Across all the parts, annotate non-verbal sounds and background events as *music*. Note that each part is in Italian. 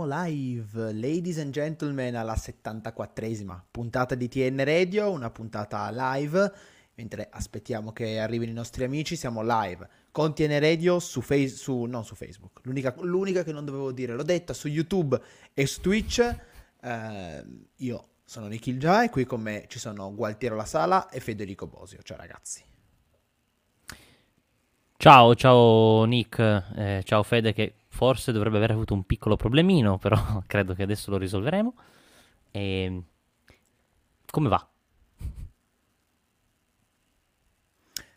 Siamo live, ladies and gentlemen, alla 74esima puntata di TN Radio, una puntata live. Mentre aspettiamo che arrivino i nostri amici, siamo live con TN Radio su, face, su non su Facebook, l'unica, l'unica, che non dovevo dire, l'ho detta su YouTube e su Twitch. Eh, io sono Nikhil Gia e qui con me ci sono Gualtiero La Sala e Federico Bosio. Ciao ragazzi. Ciao, ciao Nick, eh, ciao Fede che forse dovrebbe aver avuto un piccolo problemino, però *laughs* credo che adesso lo risolveremo. E... Come va?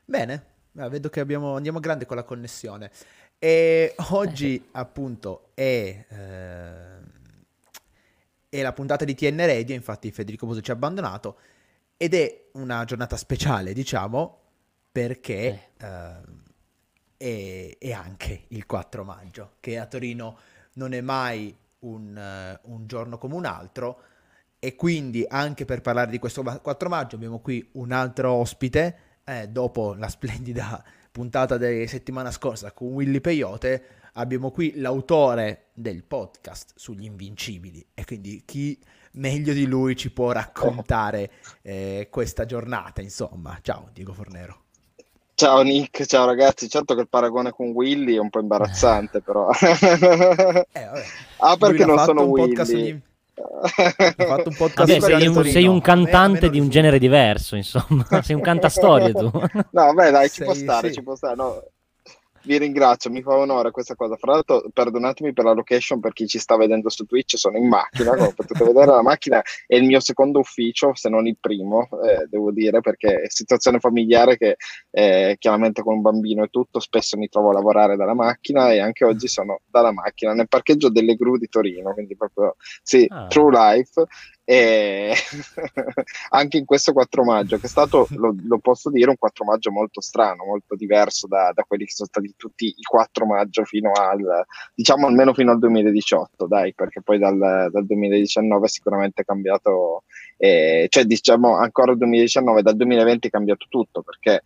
Bene, vedo che abbiamo, andiamo grande con la connessione. E oggi eh. appunto è, eh, è, la puntata di TN Radio, infatti Federico Boso ci ha abbandonato, ed è una giornata speciale, diciamo, perché... Eh. Eh, e, e, anche il 4 maggio, che a Torino non è mai un, uh, un, giorno come un altro. E quindi anche per parlare di questo 4 maggio abbiamo qui un altro ospite, eh, dopo la splendida puntata della settimana scorsa con Willy Peyote, abbiamo qui l'autore del podcast sugli invincibili e quindi chi meglio di lui ci può raccontare eh, questa giornata, insomma. Ciao Diego Fornero. Ciao Nick, ciao ragazzi. Certo che il paragone con Willy è un po' imbarazzante, però. eh, *laughs* ah, perché non sono Willy. *laughs* Vabbè, sei, un, sei un cantante di un genere diverso, insomma. *laughs* sei un cantastorie tu. no, beh, dai, ci sei, può stare, sì. ci può stare. No, vi ringrazio, mi fa onore questa cosa. Fra l'altro, perdonatemi per la location per chi ci sta vedendo su Twitch, sono in macchina, come potete vedere la macchina è il mio secondo ufficio, se non il primo, eh, devo dire, perché è situazione familiare che eh, chiaramente con un bambino e tutto, spesso mi trovo a lavorare dalla macchina e anche oggi sono dalla macchina nel parcheggio delle Gru di Torino, quindi proprio sì, ah. true life e *laughs* anche in questo 4 maggio che è stato lo, lo, posso dire un 4 maggio molto strano molto diverso da, da, quelli che sono stati tutti i 4 maggio fino al diciamo almeno fino al 2018 dai perché poi dal, dal 2019 sicuramente è cambiato eh, cioè diciamo ancora il 2019 dal 2020 è cambiato tutto perché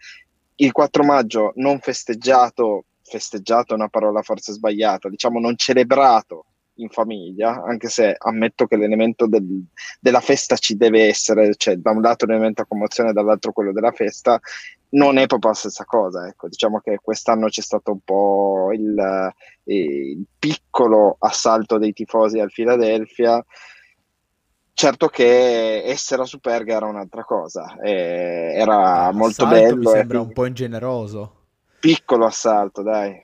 il 4 maggio non festeggiato festeggiato è una parola forse sbagliata diciamo non celebrato in famiglia, anche se ammetto che l'elemento del, della festa ci deve essere, cioè da un lato l'elemento a commozione, dall'altro quello della festa, non è proprio la stessa cosa. Ecco. Diciamo che quest'anno c'è stato un po' il, il piccolo assalto dei tifosi al Philadelphia. Certo che essere a Superga era un'altra cosa, eh, era molto bello. Mi sembra un po' ingeneroso. Piccolo assalto, dai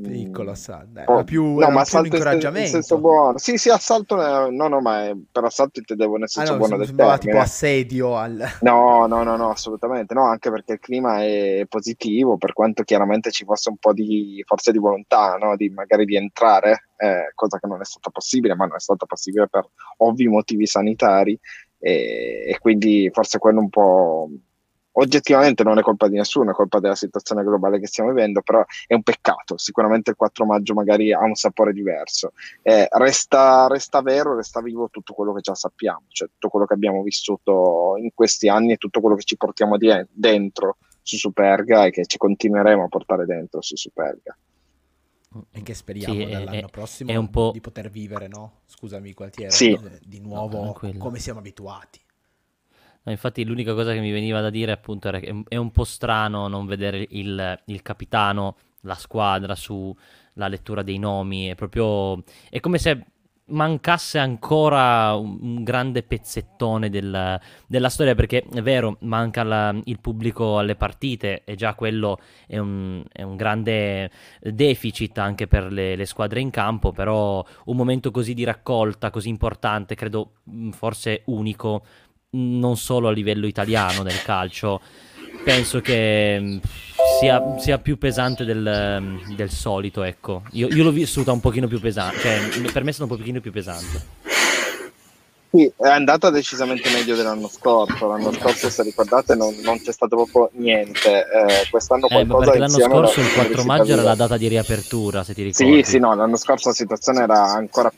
Piccolo assalto, oh, più, no, ma assalto incoraggiamento. In senso buono. Sì, sì, assalto, no, no, ma è, per assalto intendevo nel senso ah, no, buono del termine. tipo assedio al... No, no, no, no, assolutamente no, anche perché il clima è positivo, per quanto chiaramente ci fosse un po' di forza di volontà, no? di magari di entrare, eh, cosa che non è stata possibile, ma non è stata possibile per ovvi motivi sanitari e, e quindi forse quello un po' oggettivamente non è colpa di nessuno, è colpa della situazione globale che stiamo vivendo, però è un peccato. Sicuramente il 4 maggio magari ha un sapore diverso. Eh, resta, resta, vero, resta vivo tutto quello che già sappiamo, cioè tutto quello che abbiamo vissuto in questi anni e tutto quello che ci portiamo di, dentro su Superga e che ci continueremo a portare dentro su Superga. E che speriamo sì, dall'anno è, prossimo è di poter vivere, no? Scusami, Gualtiero, sì. di nuovo no, come siamo abituati. No, infatti l'unica cosa che mi veniva da dire appunto era che è un po' strano non vedere il, il capitano, la squadra sulla lettura dei nomi, è proprio... è come se mancasse ancora un, grande pezzettone del, della storia perché è vero manca la, il pubblico alle partite e già quello è un, è un grande deficit anche per le, le, squadre in campo però un momento così di raccolta così importante credo forse unico non solo a livello italiano del calcio, penso che mm, sia, sia più pesante del, mm, del solito, ecco. Io, io, l'ho vissuta un pochino più pesante, cioè per me è stato un pochino più pesante. Sì, è andata decisamente meglio dell'anno scorso. L'anno scorso, se ricordate, non, non c'è stato proprio niente. Eh, quest'anno eh, qualcosa perché l'anno scorso il 4 maggio era la data di riapertura, se ti ricordi. Sì, sì, no, l'anno scorso la situazione era ancora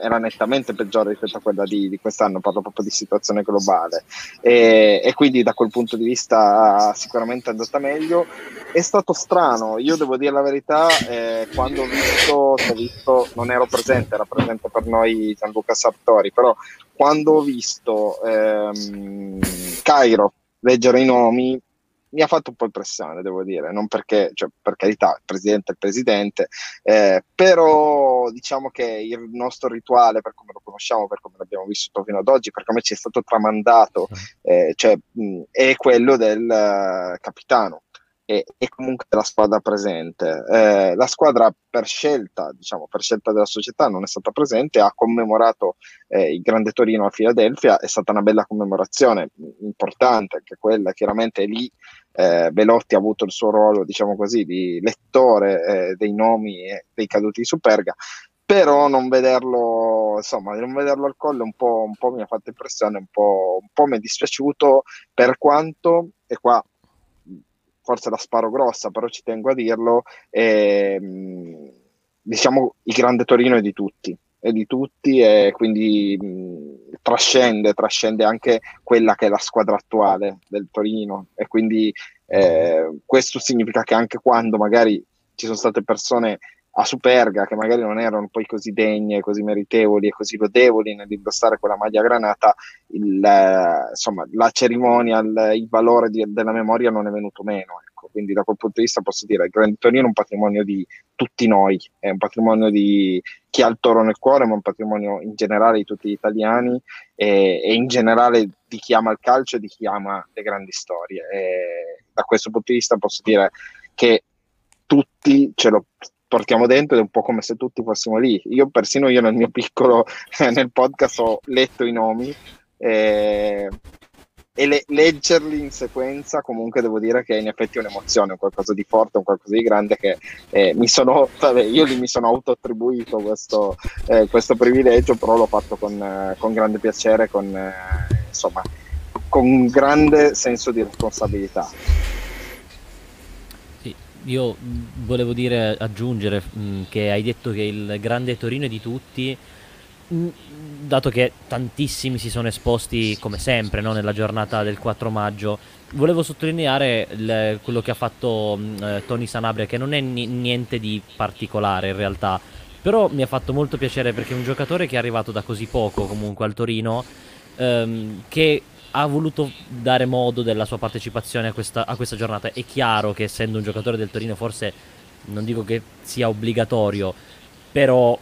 era nettamente peggiore rispetto a quella di, di quest'anno, parlo proprio di situazione globale e, e, quindi da quel punto di vista sicuramente è andata meglio. È stato strano, io devo dire la verità, eh, quando ho visto, ho visto, non ero presente, era presente per noi Gianluca Sartori, però quando ho visto ehm, Cairo leggere i nomi mi ha fatto un po' impressione, devo dire, non perché, cioè, per carità, il presidente è il presidente, eh, però diciamo che il nostro rituale, per come lo conosciamo, per come l'abbiamo vissuto fino ad oggi, per come ci è stato tramandato, eh, cioè, mh, è quello del uh, capitano e, e, comunque della squadra presente. Eh, la squadra per scelta, diciamo, per scelta della società non è stata presente, ha commemorato eh, il Grande Torino a Filadelfia, è stata una bella commemorazione, importante anche quella, chiaramente lì eh, Belotti ha avuto il suo ruolo, diciamo così, di lettore eh, dei nomi dei caduti di Superga, però non vederlo, insomma, non vederlo al collo un po', un po mi ha fatto impressione, un po', un po' mi è dispiaciuto per quanto, e qua forse la sparo grossa, però ci tengo a dirlo, ehm, diciamo il grande Torino è di tutti, è di tutti e quindi mh, trascende, trascende anche quella che è la squadra attuale del Torino e quindi eh, questo significa che anche quando magari ci sono state persone a Superga che magari non erano poi così degne, così meritevoli e così lodevoli nell'indossare quella maglia granata, il, eh, insomma, la cerimonia, il, il valore di, della memoria non è venuto meno. Ecco. Quindi da quel punto di vista posso dire che il Grande Torino è un patrimonio di tutti noi, è un patrimonio di chi ha il toro nel cuore, ma un patrimonio in generale di tutti gli italiani e, e in generale di chi ama il calcio e di chi ama le grandi storie. E da questo punto di vista posso dire che tutti ce lo portiamo dentro ed è un po' come se tutti fossimo lì. Io persino io nel mio piccolo, *laughs* nel podcast ho letto i nomi eh, e le, leggerli in sequenza comunque devo dire che in effetti è un'emozione, un qualcosa di forte, un qualcosa di grande che eh, mi sono, vabbè, io mi sono auto-attribuito questo, eh, questo, privilegio, però l'ho fatto con, eh, con grande piacere, con, eh, insomma, con un grande senso di responsabilità. Io volevo dire, aggiungere mh, che hai detto che il grande Torino è di tutti, dato che tantissimi si sono esposti come sempre no, nella giornata del 4 maggio, volevo sottolineare il, quello che ha fatto mh, Tony Sanabria, che non è n- niente di particolare in realtà, però mi ha fatto molto piacere perché è un giocatore che è arrivato da così poco comunque al Torino, ehm, che ha voluto dare modo della sua partecipazione a questa, a questa giornata. È chiaro che essendo un giocatore del Torino forse non dico che sia obbligatorio, però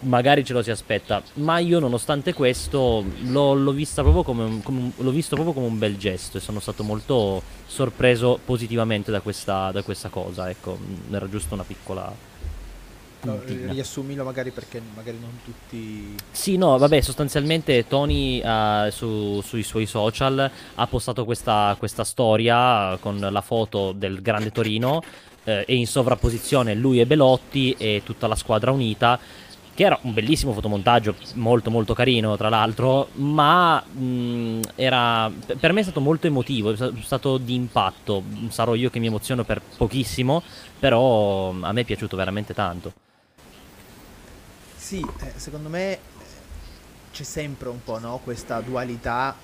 magari ce lo si aspetta. Ma io nonostante questo l'ho, l'ho, proprio come, come, l'ho visto proprio come un bel gesto e sono stato molto sorpreso positivamente da questa, da questa cosa. Ecco, era giusto una piccola No, riassumilo magari perché magari non tutti... Sì, no, vabbè, sostanzialmente Tony uh, su, sui suoi social ha postato questa, questa, storia con la foto del Grande Torino eh, e in sovrapposizione lui e Belotti e tutta la squadra unita che era un bellissimo fotomontaggio, molto molto carino tra l'altro, ma mh, era, per me è stato molto emotivo, è stato di impatto, sarò io che mi emoziono per pochissimo, però a me è piaciuto veramente tanto. Sì, eh, secondo me eh, c'è sempre un po' no? questa dualità,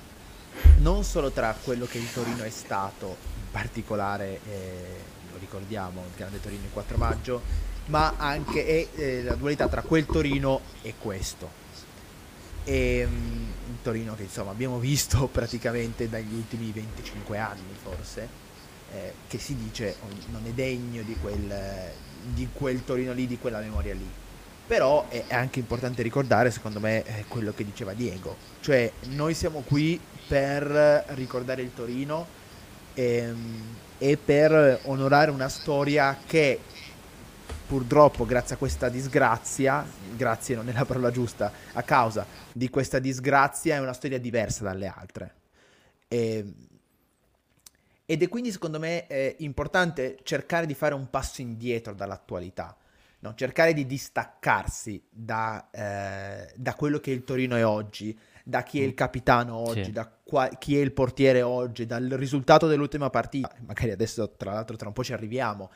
non solo tra quello che il Torino è stato, in particolare, eh, lo ricordiamo, il Grande Torino il 4 maggio, ma anche è, eh, la dualità tra quel Torino e questo. E, um, un Torino che insomma abbiamo visto *laughs* praticamente dagli ultimi 25 anni forse, eh, che si dice oh, non è degno di quel, di quel Torino lì, di quella memoria lì però è anche importante ricordare, secondo me, eh, quello che diceva Diego. Cioè, noi siamo qui per ricordare il Torino ehm, e per onorare una storia che purtroppo grazie a questa disgrazia, grazie non è la parola giusta, a causa di questa disgrazia è una storia diversa dalle altre. E, ehm, ed è quindi secondo me eh, importante cercare di fare un passo indietro dall'attualità no? cercare di distaccarsi da, eh, da, quello che il Torino è oggi, da chi è il mm. capitano oggi, sì. da qua- chi è il portiere oggi, dal risultato dell'ultima partita, magari adesso tra l'altro tra un po' ci arriviamo,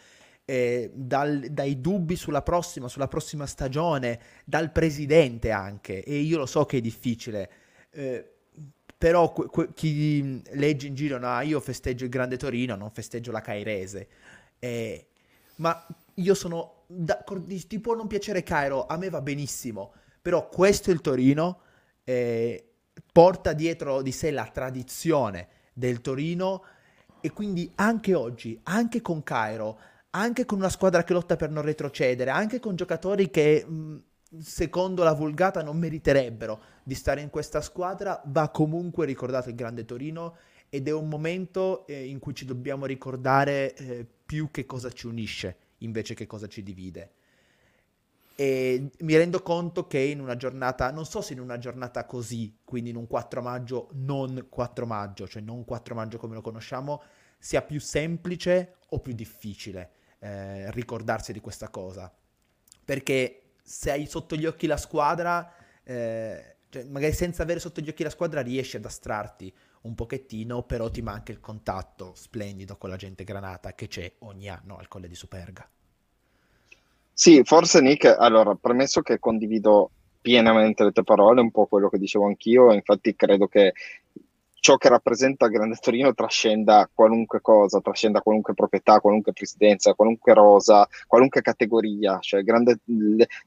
eh, dal, dai dubbi sulla prossima, sulla prossima stagione, dal presidente anche, e io lo so che è difficile, eh, però que- que- chi legge in giro, no, io festeggio il Grande Torino, non festeggio la Cairese, eh, ma io sono, da, ti può non piacere Cairo, a me va benissimo, però questo è il Torino, eh, porta dietro di sé la tradizione del Torino e quindi anche oggi, anche con Cairo, anche con una squadra che lotta per non retrocedere, anche con giocatori che mh, secondo la vulgata non meriterebbero di stare in questa squadra, va comunque ricordato il grande Torino ed è un momento eh, in cui ci dobbiamo ricordare eh, più che cosa ci unisce invece che cosa ci divide. E mi rendo conto che in una giornata, non so se in una giornata così, quindi in un 4 maggio, non 4 maggio, cioè non 4 maggio come lo conosciamo, sia più semplice o più difficile eh, ricordarsi di questa cosa. Perché se hai sotto gli occhi la squadra, eh, cioè magari senza avere sotto gli occhi la squadra riesci ad astrarti un pochettino, però ti manca il contatto splendido con la gente granata che c'è ogni anno al Colle di Superga. Sì, forse Nick, allora, premesso che condivido pienamente le tue parole, un po' quello che dicevo anch'io, infatti credo che ciò che rappresenta Grande Torino trascenda qualunque cosa, trascenda qualunque proprietà, qualunque presidenza, qualunque rosa, qualunque categoria. Cioè, grande,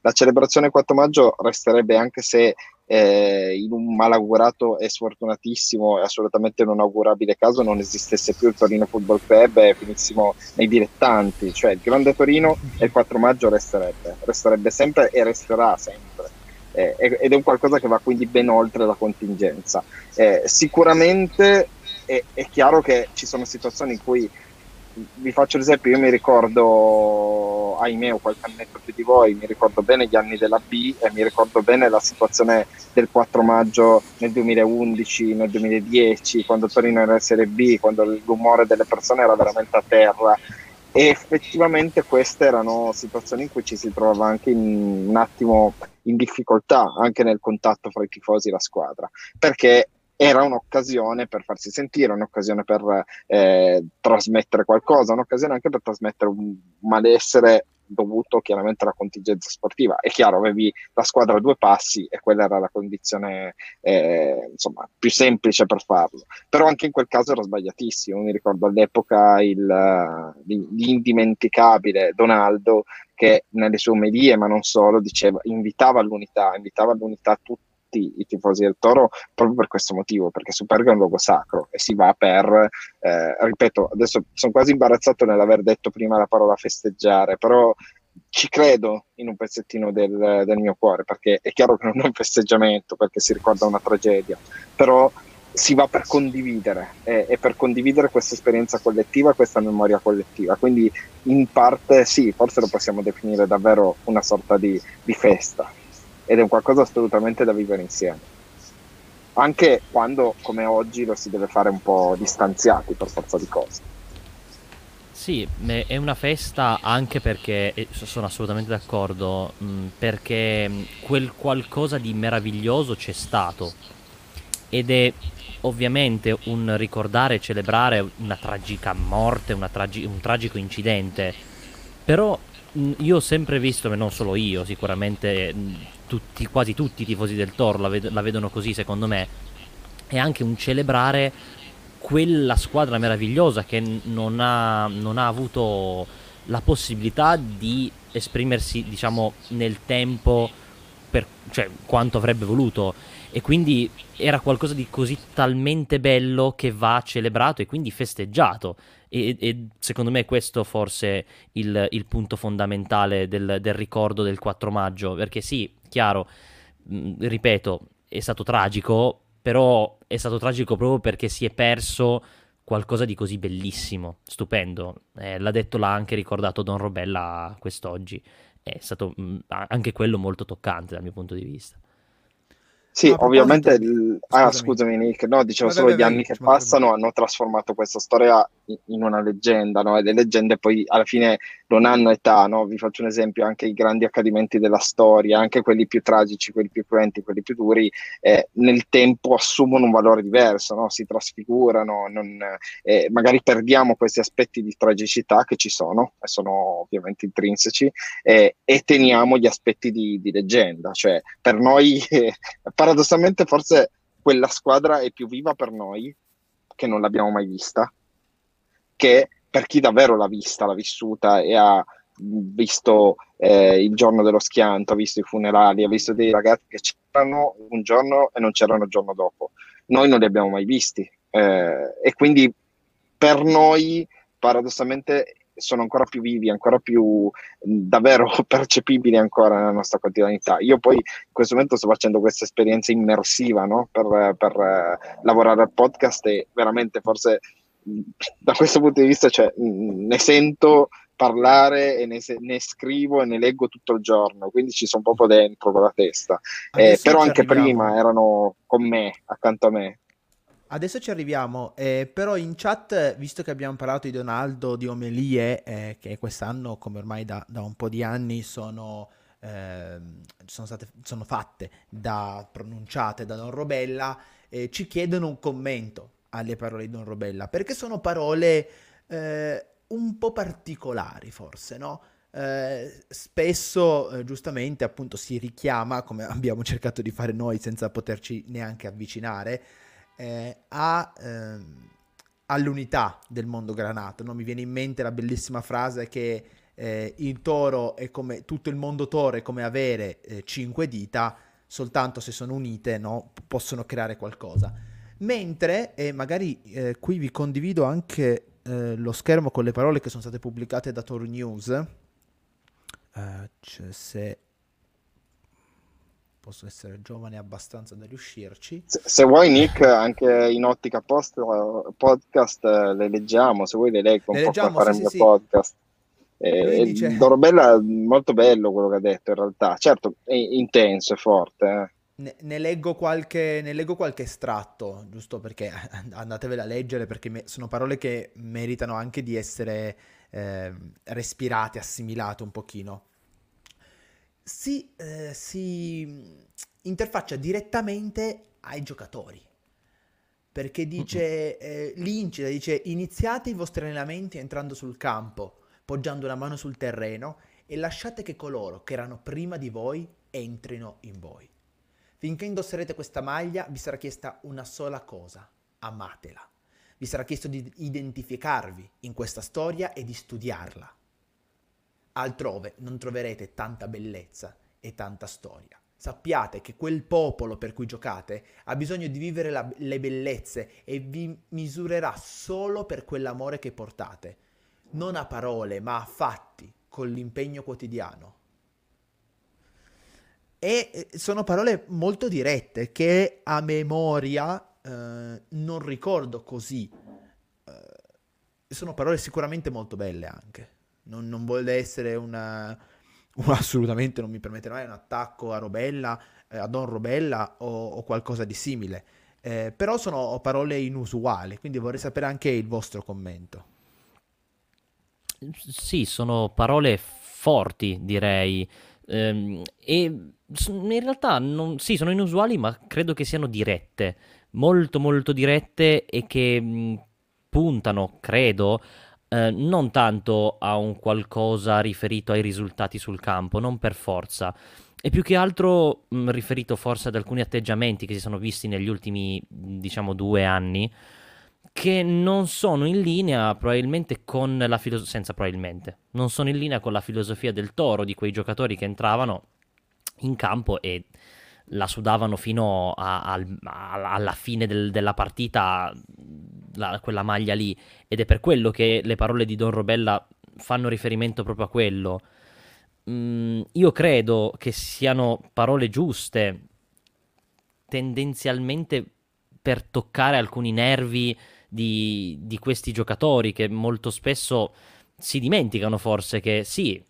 la celebrazione 4 maggio resterebbe anche se eh, in un malaugurato e sfortunatissimo e assolutamente non augurabile caso non esistesse più il Torino Football Club e finissimo nei dilettanti. Cioè, il Grande Torino e il 4 maggio resterebbe, resterebbe sempre e resterà sempre eh, ed è un qualcosa che va quindi ben oltre la contingenza. Eh, sicuramente è, è, chiaro che ci sono situazioni in cui, vi faccio l'esempio, io mi ricordo, ahimè, ho qualche annetto più di voi, mi ricordo bene gli anni della B e mi ricordo bene la situazione del 4 maggio nel 2011, nel 2010, quando Torino era in Serie B, quando l'umore delle persone era veramente a terra e effettivamente queste erano situazioni in cui ci si trovava anche in, un attimo in difficoltà anche nel contatto fra i tifosi e la squadra perché era un'occasione per farsi sentire, un'occasione per eh, trasmettere qualcosa, un'occasione anche per trasmettere un malessere dovuto chiaramente alla contingenza sportiva. È chiaro, avevi la squadra a due passi e quella era la condizione eh, insomma, più semplice per farlo. Però anche in quel caso era sbagliatissimo. Mi ricordo all'epoca il, l'indimenticabile Donaldo che nelle sue omelie, ma non solo, diceva, invitava all'unità, invitava all'unità tutti tutti i tifosi del Toro proprio per questo motivo, perché Superga è un luogo sacro e si va per, eh, ripeto, adesso sono quasi imbarazzato nell'aver detto prima la parola festeggiare, però ci credo in un pezzettino del, del mio cuore, perché è chiaro che non è un festeggiamento, perché si ricorda una tragedia, però si va per condividere e, e, per condividere questa esperienza collettiva, questa memoria collettiva. Quindi in parte sì, forse lo possiamo definire davvero una sorta di, di festa ed è un qualcosa assolutamente da vivere insieme. Anche quando, come oggi, lo si deve fare un po' distanziati per forza di cose. Sì, è una festa anche perché, sono assolutamente d'accordo, perché quel qualcosa di meraviglioso c'è stato ed è ovviamente un ricordare e celebrare una tragica morte, una tragi- un tragico incidente, però io ho sempre visto, e non solo io, sicuramente tutti, quasi tutti i tifosi del Toro la, ved- la vedono così secondo me, è anche un celebrare quella squadra meravigliosa che non ha, non ha avuto la possibilità di esprimersi, diciamo, nel tempo per cioè, quanto avrebbe voluto. E quindi era qualcosa di così talmente bello che va celebrato e quindi festeggiato. E, e secondo me questo forse il, il punto fondamentale del, del ricordo del 4 maggio. Perché sì, chiaro, mh, ripeto, è stato tragico, però è stato tragico proprio perché si è perso qualcosa di così bellissimo, stupendo. Eh, l'ha detto, l'ha anche ricordato Don Robella quest'oggi. È stato mh, anche quello molto toccante dal mio punto di vista. Sì, ovviamente. Scusami. Ah, scusami, Nick. No, dicevo vai, solo vai, gli anni che passano hanno trasformato questa storia in una leggenda, no? E le leggende poi alla fine non hanno età, no? Vi faccio un esempio: anche i grandi accadimenti della storia, anche quelli più tragici, quelli più cruenti, quelli più duri, eh, nel tempo assumono un valore diverso, no? Si trasfigurano, non, eh, magari perdiamo questi aspetti di tragicità che ci sono, e sono ovviamente intrinseci, eh, e teniamo gli aspetti di, di leggenda. Cioè, per noi paradossalmente forse quella squadra è più viva per noi, che non l'abbiamo mai vista, che per chi davvero l'ha vista, l'ha vissuta e ha visto eh, il giorno dello schianto, ha visto i funerali, ha visto dei ragazzi che c'erano un giorno e non c'erano il giorno dopo. Noi non li abbiamo mai visti eh, e quindi per noi paradossalmente sono ancora più vivi, ancora più davvero *laughs* percepibili ancora nella nostra quotidianità. Io poi in questo momento sto facendo questa esperienza immersiva no? per, per uh, lavorare al podcast e veramente forse da questo punto di vista cioè, ne sento parlare e ne, ne, scrivo e ne leggo tutto il giorno, quindi ci sono proprio dentro con la testa. Eh, però anche arriviamo. prima erano con me, accanto a me. Adesso ci arriviamo, eh, però in chat, visto che abbiamo parlato di Donaldo, di omelie, eh, che quest'anno, come ormai da, da, un po' di anni, sono, eh, sono, state, sono fatte, da, pronunciate da Don Robella, eh, ci chiedono un commento alle parole di Don Robella, perché sono parole eh, un po' particolari forse, no? Eh, spesso eh, giustamente appunto si richiama, come *laughs* abbiamo cercato di fare noi senza poterci neanche avvicinare, eh, a, ehm, all'unità del mondo granato. No? Mi viene in mente la bellissima frase che eh, il toro è come tutto il mondo toro è come avere eh, cinque dita, soltanto se sono unite no? possono creare qualcosa. Mentre, e magari eh, qui vi condivido anche eh, lo schermo con le parole che sono state pubblicate da Tor News, uh, cioè se posso essere giovane abbastanza da riuscirci. Se, se vuoi, Nick, anche in ottica post, podcast le leggiamo. Se vuoi, le leggo un le po' leggiamo, fare sì, il mio sì, podcast. Eh, dice... Dorobella molto bello quello che ha detto in realtà certo è intenso è forte eh. Ne, ne, leggo qualche, ne leggo qualche estratto giusto perché *laughs* andatevela a leggere perché sono parole che meritano anche di essere eh, respirate assimilate un pochino si, eh, si interfaccia direttamente ai giocatori. Perché dice, eh, l'incita, dice iniziate i vostri allenamenti entrando sul campo, poggiando la mano sul terreno e lasciate che coloro che erano prima di voi entrino in voi. Finché indosserete questa maglia vi sarà chiesta una sola cosa, amatela. Vi sarà chiesto di identificarvi in questa storia e di studiarla. Altrove non troverete tanta bellezza e tanta storia. Sappiate che quel popolo per cui giocate ha bisogno di vivere la, le bellezze e vi misurerà solo per quell'amore che portate, non a parole ma a fatti, con l'impegno quotidiano. E sono parole molto dirette che a memoria eh, non ricordo così. Eh, sono parole sicuramente molto belle anche non, non vuole essere una, una, *laughs* assolutamente non mi permetterà mai un attacco a Robella, eh, a Don Robella o, o qualcosa di simile. Eh, però sono parole inusuali, quindi vorrei sapere anche il vostro commento. Sì, sono parole forti, direi. Ehm, e in realtà non, sì, sono inusuali, ma credo che siano dirette, molto molto dirette e che mh, puntano, credo, eh, non tanto a un qualcosa riferito ai risultati sul campo, non per forza, è più che altro mh, mm, riferito forse ad alcuni atteggiamenti che si sono visti negli ultimi, diciamo, due anni, che non sono in linea probabilmente con la filosofia, senza probabilmente, non sono in linea con la filosofia del toro, di quei giocatori che entravano in campo e la sudavano fino a, a, a, alla fine del, della partita la, quella maglia lì ed è per quello che le parole di Don Robella fanno riferimento proprio a quello. Mm, io credo che siano parole giuste, tendenzialmente per toccare alcuni nervi di, di questi giocatori che molto spesso si dimenticano forse che sì,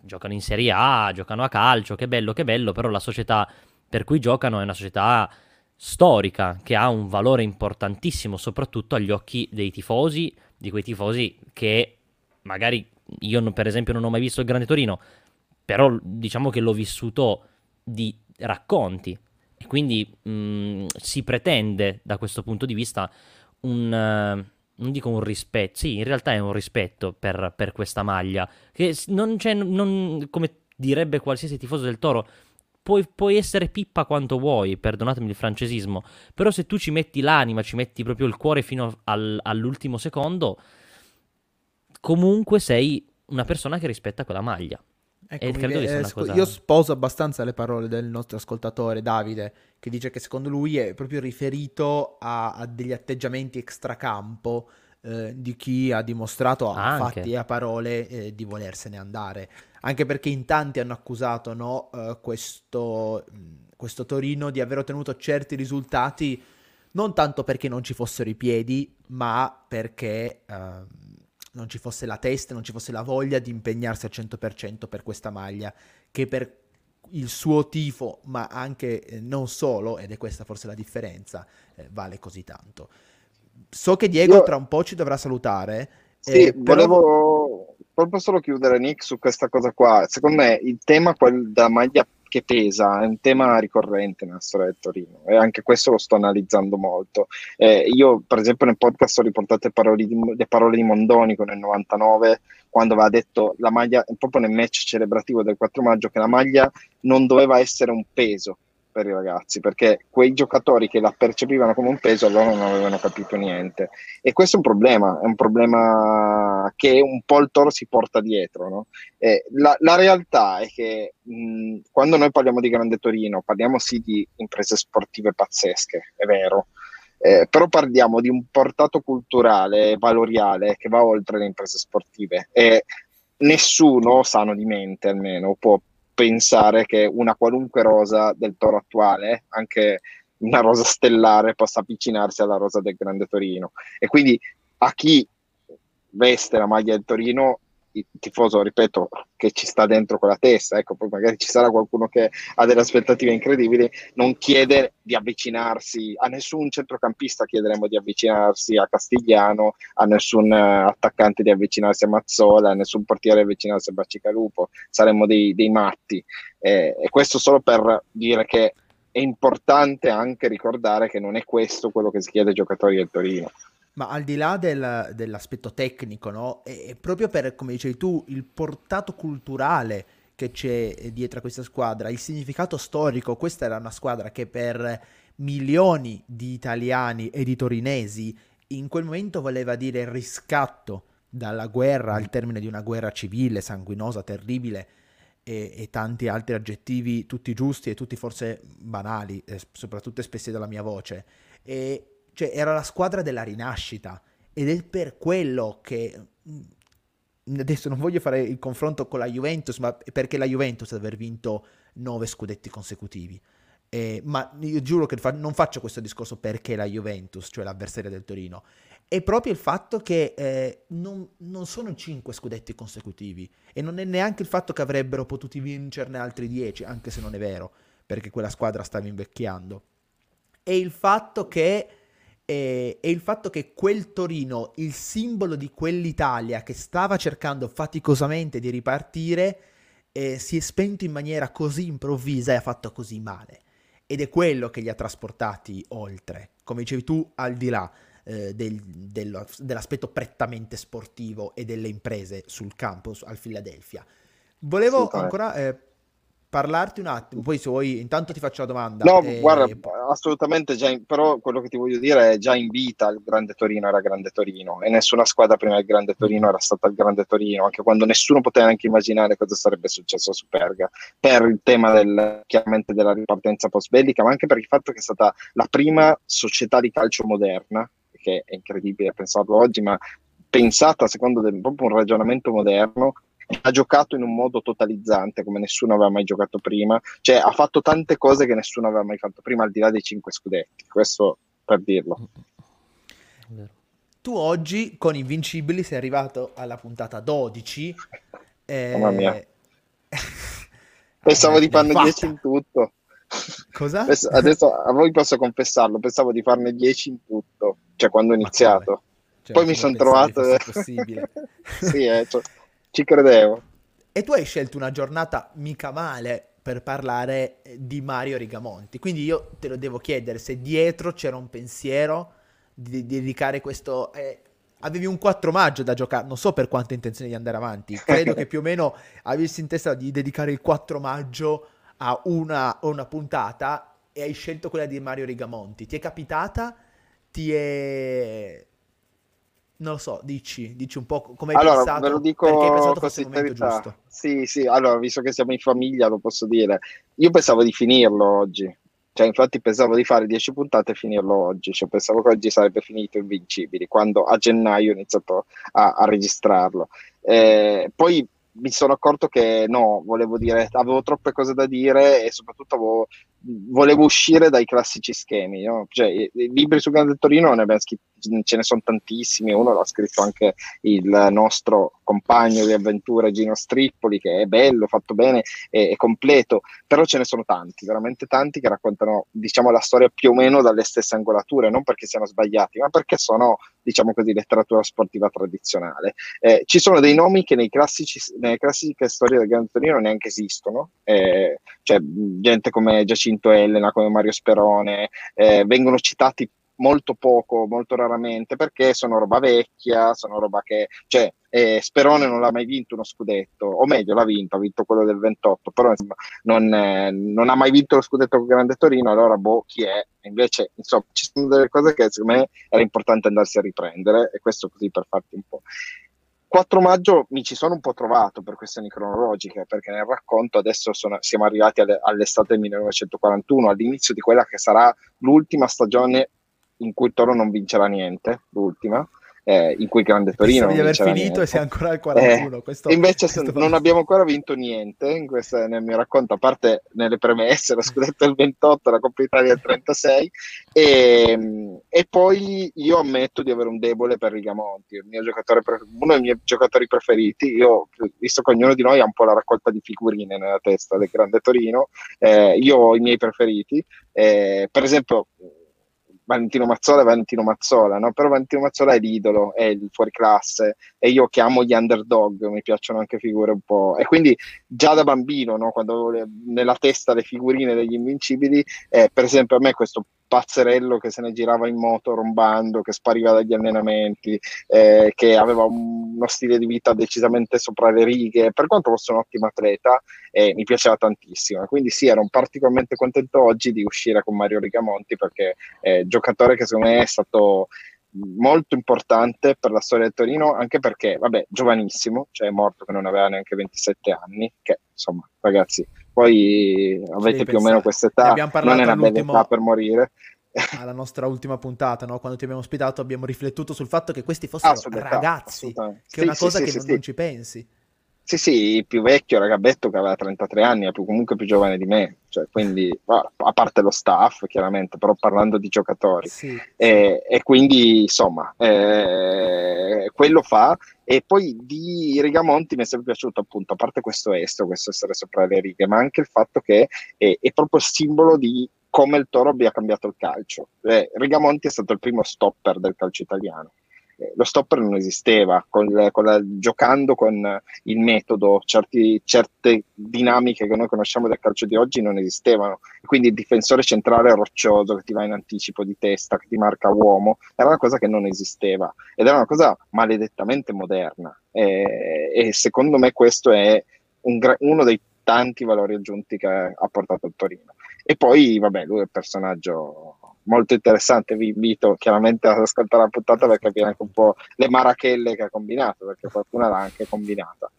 giocano in Serie A, giocano a calcio, che bello, che bello, però la società per cui giocano, è una società storica che ha un valore importantissimo, soprattutto agli occhi dei tifosi, di quei tifosi che magari io per esempio non ho mai visto il Grande Torino, però diciamo che l'ho vissuto di racconti. E quindi mh, mm, si pretende da questo punto di vista un, uh, non dico un rispetto, sì, in realtà è un rispetto per, per questa maglia, che non c'è, non, come direbbe qualsiasi tifoso del Toro, puoi, puoi, essere pippa quanto vuoi, perdonatemi il francesismo, però se tu ci metti l'anima, ci metti proprio il cuore fino al, all'ultimo secondo, comunque sei una persona che rispetta quella maglia. Ecco, eh, cosa... Io sposo abbastanza le parole del nostro ascoltatore Davide, che dice che secondo lui è proprio riferito a, a degli atteggiamenti extracampo eh, di chi ha dimostrato a Anche. fatti e a parole eh, di volersene andare. Anche perché in tanti hanno accusato no, uh, questo, questo Torino di aver ottenuto certi risultati non tanto perché non ci fossero i piedi, ma perché... Uh, non ci fosse la testa, non ci fosse la voglia di impegnarsi al 100% per questa maglia, che per il suo tifo, ma anche eh, non solo, ed è questa forse la differenza, eh, vale così tanto. So che Diego Io... tra un po' ci dovrà salutare. Sì, eh, però... volevo proprio solo chiudere Nick su questa cosa qua. Secondo me il tema della maglia che pesa, è un tema ricorrente nella storia del Torino e anche questo lo sto analizzando molto. Eh, io, per esempio, nel podcast ho riportato le parole di, le parole di Mondonico nel 99 quando aveva detto la maglia, proprio nel match celebrativo del 4 maggio, che la maglia non doveva essere un peso, per i ragazzi, perché quei giocatori che la percepivano come un peso allora non avevano capito niente. E questo è un problema, è un problema che un po' il toro si porta dietro. No? La, la, realtà è che mh, quando noi parliamo di Grande Torino, parliamo sì di imprese sportive pazzesche, è vero. Eh, però parliamo di un portato culturale, valoriale che va oltre le imprese sportive e nessuno, sano di mente almeno, può pensare che una qualunque rosa del Toro attuale, anche una rosa stellare, possa avvicinarsi alla rosa del Grande Torino. E quindi a chi veste la maglia del Torino il tifoso, ripeto, che ci sta dentro con la testa, ecco, poi magari ci sarà qualcuno che ha delle aspettative incredibili, non chiede di avvicinarsi a nessun centrocampista, chiederemo di avvicinarsi a Castigliano, a nessun uh, attaccante di avvicinarsi a Mazzola, a nessun portiere di avvicinarsi a Bacicalupo, saremmo dei, dei matti. Eh, e questo solo per dire che è importante anche ricordare che non è questo quello che si chiede ai giocatori del Torino. Ma al di là del, dell'aspetto tecnico, no? È, proprio per, come dicevi tu, il portato culturale che c'è dietro a questa squadra, il significato storico. Questa era una squadra che per milioni di italiani e di torinesi in quel momento voleva dire riscatto dalla guerra al termine di una guerra civile, sanguinosa, terribile e, e tanti altri aggettivi, tutti giusti e tutti forse banali, eh, soprattutto espressi dalla mia voce. E, cioè era la squadra della rinascita ed è per quello che adesso non voglio fare il confronto con la Juventus, ma perché la Juventus deve aver vinto nove scudetti consecutivi. Eh, ma io giuro che fa- non faccio questo discorso perché la Juventus, cioè l'avversaria del Torino, è proprio il fatto che eh, non, non, sono cinque scudetti consecutivi e non è neanche il fatto che avrebbero potuto vincerne altri dieci, anche se non è vero, perché quella squadra stava invecchiando. È il fatto che e, e, il fatto che quel Torino, il simbolo di quell'Italia che stava cercando faticosamente di ripartire, eh, si è spento in maniera così improvvisa e ha fatto così male. Ed è quello che li ha trasportati oltre, come dicevi tu, al di là eh, del, del, dell'aspetto prettamente sportivo e delle imprese sul campo al Philadelphia. Volevo ancora eh, parlarti un attimo, poi se vuoi, intanto ti faccio la domanda. No, e... guarda, assolutamente già, in, però quello che ti voglio dire è già in vita il Grande Torino era Grande Torino e nessuna squadra prima del Grande Torino era stata il Grande Torino, anche quando nessuno poteva neanche immaginare cosa sarebbe successo a Superga, per il tema del, chiaramente della ripartenza post-bellica, ma anche per il fatto che è stata la prima società di calcio moderna, che è incredibile pensarlo oggi, ma pensata secondo del, proprio un ragionamento moderno, ha giocato in un modo totalizzante come nessuno aveva mai giocato prima, cioè ha fatto tante cose che nessuno aveva mai fatto prima al di là dei cinque scudetti, questo per dirlo. Tu oggi con Invincibili sei arrivato alla puntata 12. Eh... Mamma mia. *laughs* Pensavo di farne 10 in tutto. Cosa? Adesso a voi posso confessarlo, pensavo di farne 10 in tutto, cioè quando ho iniziato. Cioè, Poi mi sono trovato... possibile. *laughs* sì, eh, cioè, ci credevo. E tu hai scelto una giornata mica male per parlare di Mario Rigamonti. Quindi io te lo devo chiedere se dietro c'era un pensiero di, di dedicare questo... Eh, avevi un 4 maggio da giocare, non so per quanta intenzione di andare avanti, *laughs* credo che più o meno avessi in testa di dedicare il 4 maggio a una, una puntata e hai scelto quella di Mario Rigamonti. Ti è capitata? Ti è non lo so, dici, dici un po' come hai allora, pensato, ve lo dico perché hai pensato fosse il momento giusto. Sì, sì, allora, visto che siamo in famiglia, lo posso dire. Io pensavo di finirlo oggi. Cioè, infatti pensavo di fare 10 puntate e finirlo oggi. Cioè, pensavo che oggi sarebbe finito Invincibili, quando a gennaio ho iniziato a, a registrarlo. Eh, poi mi sono accorto che no, volevo dire, avevo troppe cose da dire e soprattutto avevo, volevo uscire dai classici schemi. No? Cioè, libri su Grande Torino ne abbiamo scritti ce ne sono tantissimi, uno l'ha scritto anche il nostro compagno di avventure Gino Strippoli, che è bello, fatto bene, è, è, completo, però ce ne sono tanti, veramente tanti che raccontano, diciamo, la storia più o meno dalle stesse angolature, non perché siano sbagliati, ma perché sono, diciamo così, letteratura sportiva tradizionale. Eh, ci sono dei nomi che nei classici, nelle classiche storie del Gran Torino neanche esistono, eh, cioè gente come Giacinto Elena, come Mario Sperone, eh, vengono citati molto poco, molto raramente, perché sono roba vecchia, sono roba che, cioè, eh, Sperone non l'ha mai vinto uno scudetto, o meglio l'ha vinto, ha vinto quello del 28, però insomma, non, eh, non, ha mai vinto lo scudetto con Grande Torino, allora boh, chi è? Invece, insomma, ci sono delle cose che secondo me era importante andarsi a riprendere, e questo così per farti un po'. 4 maggio mi ci sono un po' trovato per questioni cronologiche, perché nel racconto adesso sono, siamo arrivati alle, all'estate 1941, all'inizio di quella che sarà l'ultima stagione in cui Toro non vincerà niente, l'ultima, eh, in cui Grande Torino di aver finito niente. e sei ancora al 41 eh, questo, invece questo non va... abbiamo ancora vinto niente in questa, nel mio racconto a parte nelle premesse la scudetta del 28 la Coppa Italia del 36 e, e, poi io ammetto di avere un debole per Rigamonti pre- uno dei miei giocatori preferiti io visto che ognuno di noi ha un po' la raccolta di figurine nella testa del Grande Torino eh, io ho i miei preferiti eh, per esempio Valentino Mazzola è Valentino Mazzola, no? però Valentino Mazzola è l'idolo, è il fuoriclasse e io chiamo gli underdog, mi piacciono anche figure un po'. E quindi già da bambino, no? quando avevo nella testa le figurine degli invincibili, eh, per esempio a me questo pazzerello che se ne girava in moto rombando, che spariva dagli allenamenti, eh, che aveva un, uno stile di vita decisamente sopra le righe, per quanto fosse un ottimo atleta, eh, mi piaceva tantissimo. Quindi sì, ero particolarmente contento oggi di uscire con Mario Rigamonti perché è un giocatore che secondo me è stato molto importante per la storia del Torino, anche perché, vabbè, giovanissimo, cioè è morto che non aveva neanche 27 anni, che insomma, ragazzi, poi avete più pensare. o meno questa età, non è una bella età per morire. *laughs* Alla nostra ultima puntata, no? quando ti abbiamo ospitato, abbiamo riflettuto sul fatto che questi fossero ragazzi, che è una cosa sì, che non, non ci pensi. Sì, sì, il più vecchio era Gabetto che aveva 33 anni, è più, comunque più giovane di me, cioè, quindi a parte lo staff chiaramente, però parlando di giocatori. Sì, e, sì. e, quindi insomma, eh, quello fa. E poi di Rigamonti mi è sempre piaciuto appunto, a parte questo estro, questo essere sopra le righe, ma anche il fatto che è, è proprio il simbolo di come il Toro abbia cambiato il calcio. Eh, Rigamonti è stato il primo stopper del calcio italiano lo stopper non esisteva, con, con la, giocando con il metodo, certi, certe dinamiche che noi conosciamo del calcio di oggi non esistevano, quindi il difensore centrale roccioso che ti va in anticipo di testa, che ti marca uomo, era una cosa che non esisteva. Ed era una cosa maledettamente moderna. E, e secondo me questo è un, uno dei tanti valori aggiunti che ha portato il Torino. E poi, vabbè, lui è il personaggio molto interessante. Vi invito chiaramente ad ascoltare la puntata per capire anche un po' le marachelle che ha combinato, perché qualcuna l'ha anche combinata.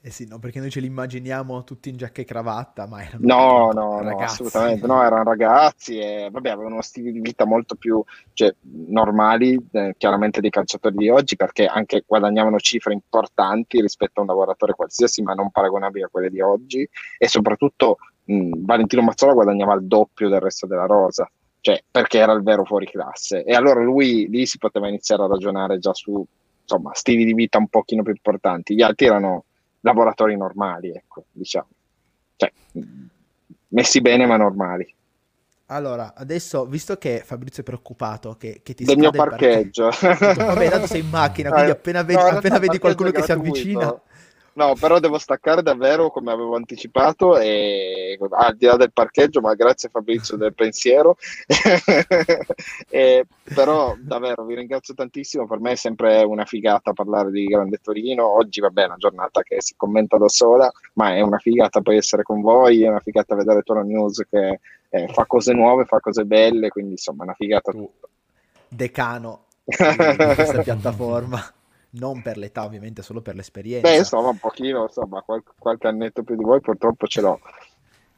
Eh sì, no, perché noi ce li immaginiamo tutti in giacca e cravatta, ma erano no, no, no, assolutamente no, erano ragazzi e vabbè, avevano uno stile di vita molto più cioè, normali, eh, chiaramente dei calciatori di oggi, perché anche guadagnavano cifre importanti rispetto a un lavoratore qualsiasi, ma non paragonabili a quelle di oggi e soprattutto mh, Valentino Mazzola guadagnava il doppio del resto della rosa, cioè perché era il vero fuori classe. E allora lui lì si poteva iniziare a ragionare già su insomma, stili di vita un pochino più importanti. Gli altri erano lavoratori normali, ecco, diciamo. Cioè, messi bene ma normali. Allora, adesso, visto che Fabrizio è preoccupato che, che ti del mio parcheggio, parcheggio. vabbè, tanto sei in macchina, quindi appena vedi, no, appena vedi qualcuno che si avvicina No, però devo staccare davvero come avevo anticipato e al di là del parcheggio, ma grazie Fabrizio del pensiero. *laughs* e, però davvero vi ringrazio tantissimo, per me è sempre una figata parlare di Grande Torino. Oggi vabbè è una giornata che si commenta da sola, ma è una figata poi essere con voi, è una figata vedere Toro News che eh, fa cose nuove, fa cose belle, quindi insomma è una figata tutto. Decano *laughs* di questa piattaforma non per l'età ovviamente, solo per l'esperienza. Beh, insomma, un pochino, insomma, qualche, qualche annetto più di voi purtroppo ce l'ho.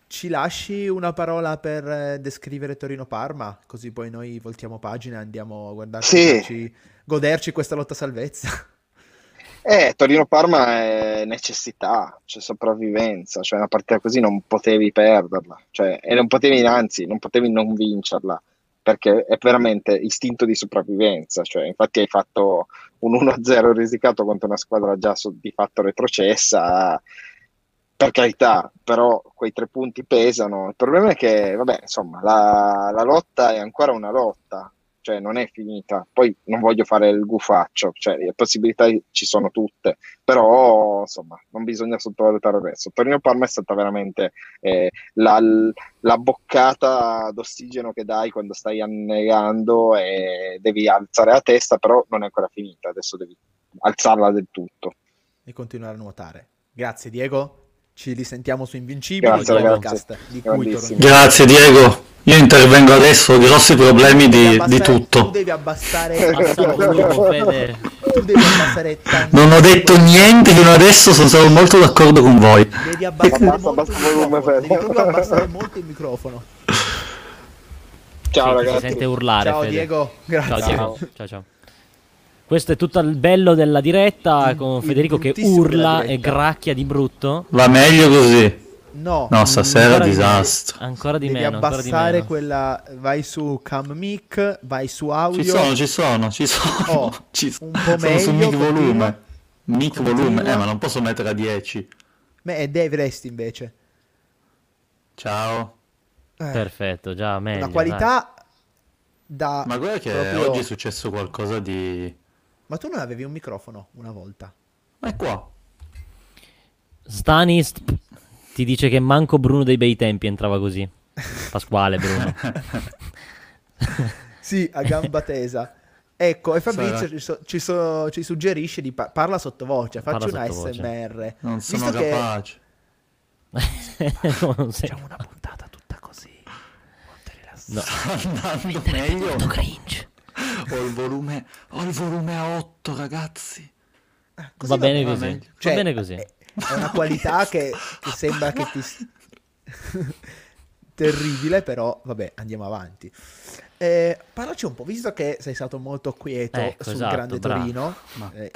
Ci lasci una parola per eh, descrivere Torino-Parma, così poi noi voltiamo pagina e andiamo a guardarci, sì. goderci questa lotta salvezza. *laughs* Eh, Torino-Parma è necessità, cioè sopravvivenza, cioè una partita così non potevi perderla, cioè, e non potevi, anzi, non potevi non vincerla perché è veramente istinto di sopravvivenza, cioè, infatti hai fatto un 1-0 risicato contro una squadra già di fatto retrocessa, per carità, però quei tre punti pesano. Il problema è che, vabbè, insomma, la, la lotta è ancora una lotta, cioè non è finita. Poi non voglio fare il gufaccio, cioè le possibilità ci sono tutte, però insomma non bisogna sottovalutare il resto. Torino-Parma è stata veramente eh, la, la, boccata d'ossigeno che dai quando stai annegando e devi alzare la testa, però non è ancora finita, adesso devi alzarla del tutto. E continuare a nuotare. Grazie Diego, ci risentiamo su Invincibili, Grazie, podcast di cui Grazie Diego. Io intervengo adesso, grossi problemi di, di, tutto. Tu devi abbassare, *laughs* tu devi abbassare Non ho detto niente fino adesso, sono stato molto d'accordo con voi. Devi abbassare, molto, il devi abbassare molto il microfono. Ciao sì, ragazzi. Si sente urlare. Ciao Fede. Diego, grazie. Ciao Diego. Ciao ciao. Questo è tutto il bello della diretta con Federico che urla e gracchia di brutto. Va meglio così. No, no stasera ancora disastro. Di ancora di Devi meno. abbassare ancora di meno. quella. Vai su Cam Mic, vai su audio. Ci sono, ci sono, ci sono. Oh, *laughs* ci un po' meglio. su mic volume. Mic continua. volume, eh, ma non posso mettere a 10. Beh, è Dave Rest invece. Ciao. Eh, Perfetto, già meglio. Una qualità dai. da. Ma guarda che proprio... oggi è successo qualcosa di. Ma tu non avevi un microfono una volta? Ma è qua. Stanis ti dice che manco Bruno dei bei tempi entrava così. *laughs* Pasquale Bruno. *laughs* sì, a gamba tesa. Ecco, e Fabrizio ci, so, ci, so, ci, suggerisce di par- parla sottovoce, faccio una sottovoce. SMR. Non sono Visto capace. Che... *laughs* no, Facciamo una puntata tutta così. No. Andando meglio. cringe. Ho il volume, ho il volume a 8, ragazzi. Ah, va, bene così. Cioè, va bene così. È, è una qualità *laughs* che, che sembra che ti... *laughs* terribile, però vabbè, andiamo avanti. Eh, parlaci un po', visto che sei stato molto quieto ecco, sul esatto, Grande bravo. Torino, eh,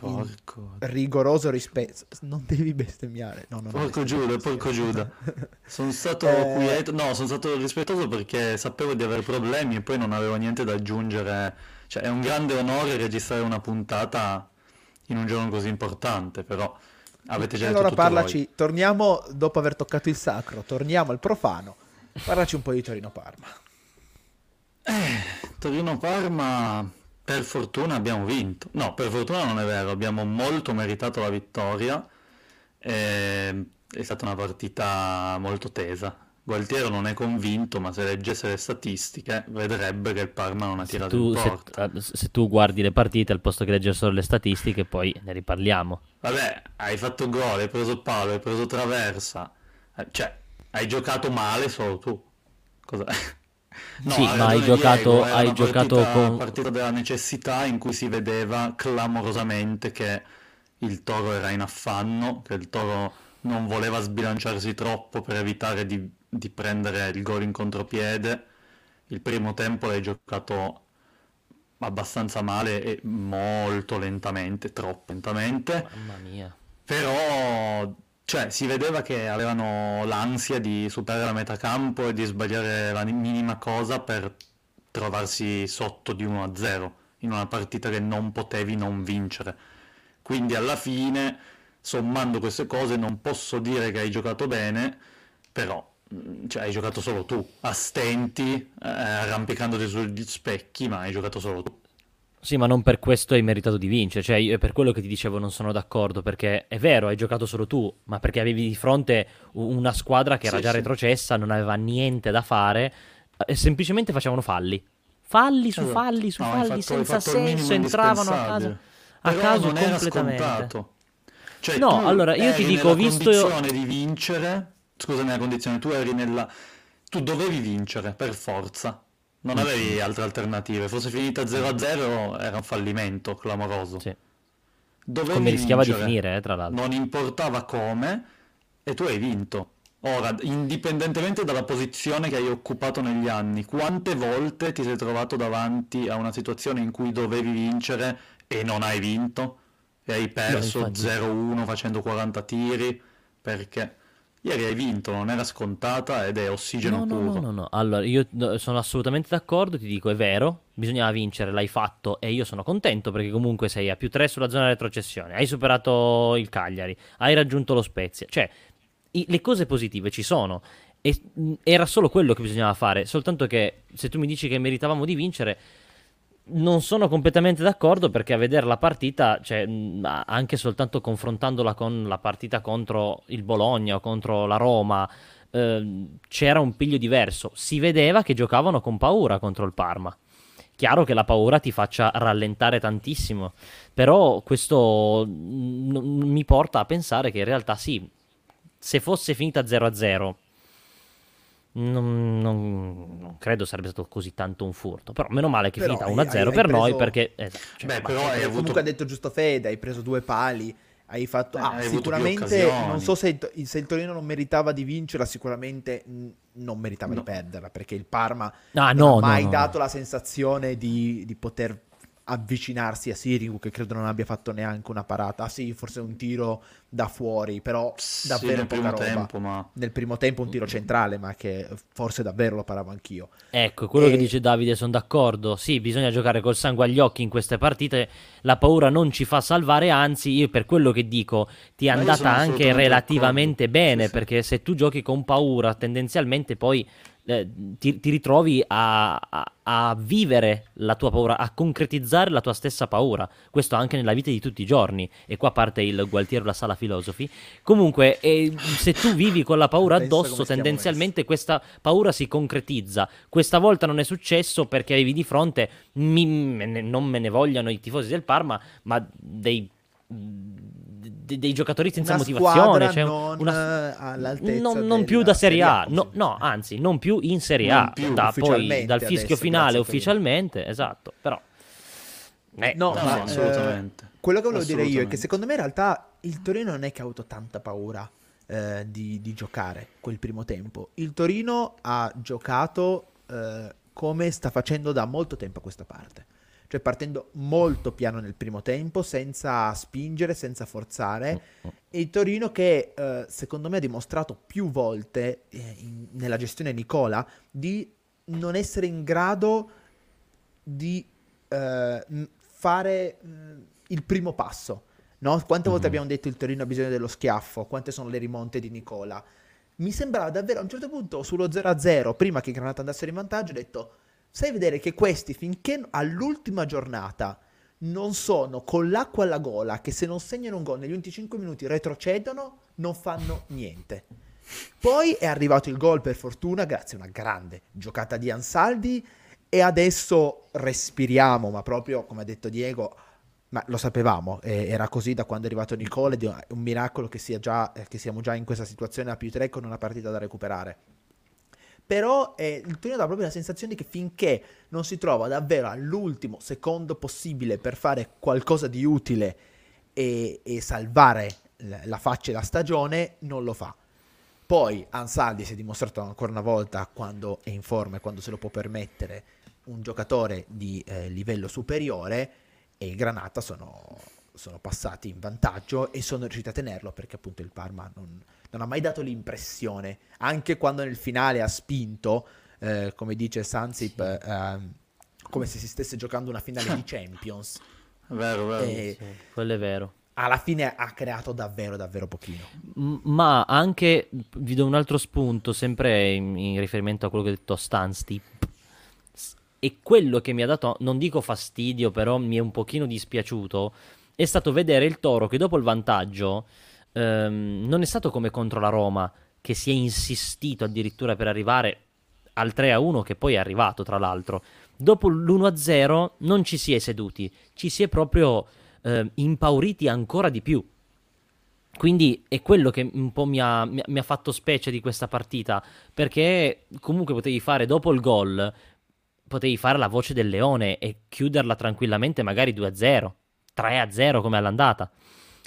rigoroso rispetto, non devi bestemmiare. No, no, porco Giuda, porco Giuda. *laughs* sono stato eh... quieto, no, sono stato rispettoso perché sapevo di avere problemi e poi non avevo niente da aggiungere. Cioè, è un grande onore registrare una puntata in un giorno così importante, però avete già allora parlaci, voi. torniamo dopo aver toccato il sacro, torniamo al profano. Parlaci un po' di Torino-Parma. Eh, Torino-Parma, per fortuna abbiamo vinto. No, per fortuna non è vero, abbiamo molto meritato la vittoria. Eh, è stata una partita molto tesa. Gualtiero non è convinto, ma se leggesse le statistiche vedrebbe che il Parma non ha tirato tu, in porta. Se, se, tu guardi le partite, al posto che leggere solo le statistiche, poi ne riparliamo. Vabbè, hai fatto gol, hai preso palo, hai preso traversa. Eh, cioè, hai giocato male solo tu. Cosa... *laughs* No, sì, ma hai giocato, Diego, hai giocato partita, con... partita della necessità in cui si vedeva clamorosamente che il Toro era in affanno, che il Toro non voleva sbilanciarsi troppo per evitare di, di prendere il gol in contropiede. Il primo tempo l'hai giocato abbastanza male e molto lentamente, troppo lentamente. Mamma mia. Però cioè, si vedeva che avevano l'ansia di superare la metà campo e di sbagliare la minima cosa per trovarsi sotto di 1-0 in una partita che non potevi non vincere. Quindi alla fine, sommando queste cose, non posso dire che hai giocato bene, però cioè, hai giocato solo tu, a stenti, eh, arrampicandoti sugli specchi, ma hai giocato solo tu. Sì, ma non per questo hai meritato di vincere, cioè io, per quello che ti dicevo non sono d'accordo, perché è vero, hai giocato solo tu, ma perché avevi di fronte una squadra che era sì, già sì. retrocessa, non aveva niente da fare e semplicemente facevano falli. Falli su esatto. falli su no, falli fatto, senza senso, entravano a caso, a Però caso completamente. Cioè, no, allora io ti dico, ho visto... condizione di vincere, scusami la condizione, tu eri nella... Tu dovevi vincere, per forza. Non avevi altre alternative. Fosse finita 0-0 era un fallimento clamoroso. Sì. Dovevi come rischiava vincere. di finire, eh, tra l'altro. Non importava come, e tu hai vinto. Ora, indipendentemente dalla posizione che hai occupato negli anni, quante volte ti sei trovato davanti a una situazione in cui dovevi vincere e non hai vinto? E hai perso no, 0-1 facendo 40 tiri? Perché Ieri hai vinto, non era scontata ed è ossigeno no, puro. No, no, no, Allora, io sono assolutamente d'accordo, ti dico, è vero, bisognava vincere, l'hai fatto e io sono contento perché comunque sei a più 3 sulla zona retrocessione, hai superato il Cagliari, hai raggiunto lo Spezia. Cioè, i, le cose positive ci sono. E era solo quello che bisognava fare, soltanto che se tu mi dici che meritavamo di vincere non sono completamente d'accordo perché a vedere la partita, cioè, anche soltanto confrontandola con la partita contro il Bologna o contro la Roma, eh, c'era un piglio diverso. Si vedeva che giocavano con paura contro il Parma. Chiaro che la paura ti faccia rallentare tantissimo, però questo n- mi porta a pensare che in realtà sì, se fosse finita 0-0 non, non, non, credo sarebbe stato così tanto un furto. Però meno male che è finita 1-0 hai, hai per preso... noi perché... Esatto, cioè, Beh, però hai avuto... Comunque ha detto giusto Fede, hai preso due pali, hai fatto... Eh, ah, hai sicuramente, non so se il, se il, Torino non meritava di vincerla, sicuramente non meritava no. di perderla, perché il Parma ah, non no, ha mai no, dato la sensazione di, di poter avvicinarsi a Sirigu che credo non abbia fatto neanche una parata. Ah sì, forse un tiro da fuori, però davvero sì, nel primo roba. tempo, ma... Nel primo tempo un tiro centrale, ma che forse davvero lo paravo anch'io. Ecco, quello e... che dice Davide, sono d'accordo. Sì, bisogna giocare col sangue agli occhi in queste partite. La paura non ci fa salvare, anzi, io per quello che dico, ti è andata anche relativamente d'accordo. bene, sì, perché se tu giochi con paura, tendenzialmente poi eh, ti, ti, ritrovi a, a, a, vivere la tua paura, a concretizzare la tua stessa paura. Questo anche nella vita di tutti i giorni. E qua parte il Gualtiero, la sala filosofi. Comunque, eh, se tu vivi con la paura *laughs* addosso, tendenzialmente questa paura si concretizza. Questa volta non è successo perché avevi di fronte, mi, me ne, non me ne vogliano i tifosi del Parma, ma dei de- dei giocatori senza una motivazione. Cioè non una... all'altezza. Non, non più da Serie A, no, no, anzi, non più in Serie A. Più, da, poi dal fischio finale ufficialmente, esatto. Però. Eh, no, no, ma, assolutamente. Eh, quello che volevo dire io è che secondo me in realtà il Torino non è che ha avuto tanta paura eh, di, di, giocare quel primo tempo. Il Torino ha giocato eh, come sta facendo da molto tempo a questa parte cioè partendo molto piano nel primo tempo, senza spingere, senza forzare. E il Torino che eh, secondo me ha dimostrato più volte eh, in, nella gestione Nicola di non essere in grado di eh, fare il primo passo. No? Quante volte mm-hmm. abbiamo detto il Torino ha bisogno dello schiaffo? Quante sono le rimonte di Nicola? Mi sembrava davvero a un certo punto sullo 0-0, prima che Granata andasse in vantaggio, ho detto sai vedere che questi finché all'ultima giornata non sono con l'acqua alla gola, che se non segnano un gol negli ultimi 5 minuti retrocedono, non fanno niente. Poi è arrivato il gol per fortuna, grazie a una grande giocata di Ansaldi e adesso respiriamo, ma proprio come ha detto Diego, ma lo sapevamo, eh, era così da quando è arrivato Nicole, è un miracolo che, sia già, eh, che siamo già in questa situazione a più 3 con una partita da recuperare. Però eh, il Torino dà proprio la sensazione che finché non si trova davvero all'ultimo secondo possibile per fare qualcosa di utile e, e salvare la faccia e la stagione, non lo fa. Poi Ansaldi si è dimostrato ancora una volta quando è in forma e quando se lo può permettere un giocatore di eh, livello superiore e il Granata sono, sono, passati in vantaggio e sono riusciti a tenerlo perché appunto il Parma non, non ha mai dato l'impressione, anche quando nel finale ha spinto, eh, come dice Sansip, sì. eh, come se si stesse giocando una finale di *laughs* Champions. Vero, vero. E, sì, quello è vero. alla fine ha creato davvero davvero pochino. Ma anche, vi do un altro spunto, sempre in, in riferimento a quello che ho detto a Stansti. E quello che mi ha dato, non dico fastidio, però mi è un pochino dispiaciuto, è stato vedere il Toro che dopo il vantaggio ehm, non è stato come contro la Roma, che si è insistito addirittura per arrivare al 3-1, che poi è arrivato tra l'altro. Dopo l'1-0 non ci si è seduti, ci si è proprio eh, impauriti ancora di più. Quindi è quello che un po' mi ha, mi ha, fatto specie di questa partita, perché comunque potevi fare dopo il gol, potevi fare la voce del leone e chiuderla tranquillamente magari 2-0, 3-0 come all'andata.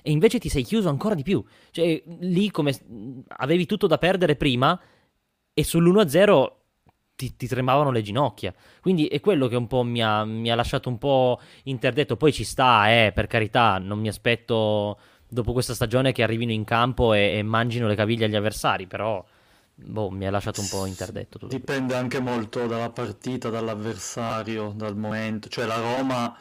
E invece ti sei chiuso ancora di più. Cioè, lì come avevi tutto da perdere prima e sull'1-0 ti, ti, tremavano le ginocchia. Quindi è quello che un po' mi ha, mi ha lasciato un po' interdetto. Poi ci sta, eh, per carità, non mi aspetto dopo questa stagione che arrivino in campo e, e mangino le caviglie agli avversari, però boh, mi ha lasciato un po' interdetto. Tutto Dipende anche molto dalla partita, dall'avversario, dal momento. Cioè la Roma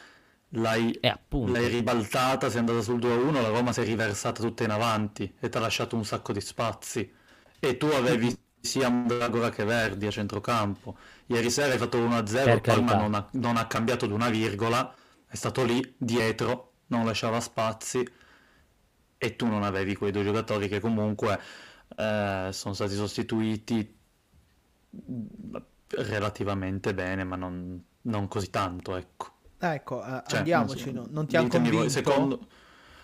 l'hai, eh, l'hai ribaltata, sei andata sul 2-1, la Roma si è riversata tutta in avanti e ti ha lasciato un sacco di spazi. E tu avevi sia Mandragora che Verdi a centrocampo. Ieri sera hai fatto 1-0, Palma non ha, non ha cambiato di una virgola, è stato lì dietro, non lasciava spazi e tu non avevi quei due giocatori che comunque eh, sono stati sostituiti relativamente bene, ma non, non così tanto, ecco. Ah, ecco, uh, cioè, andiamoci, non, so, non ti hanno convinto? Secondo...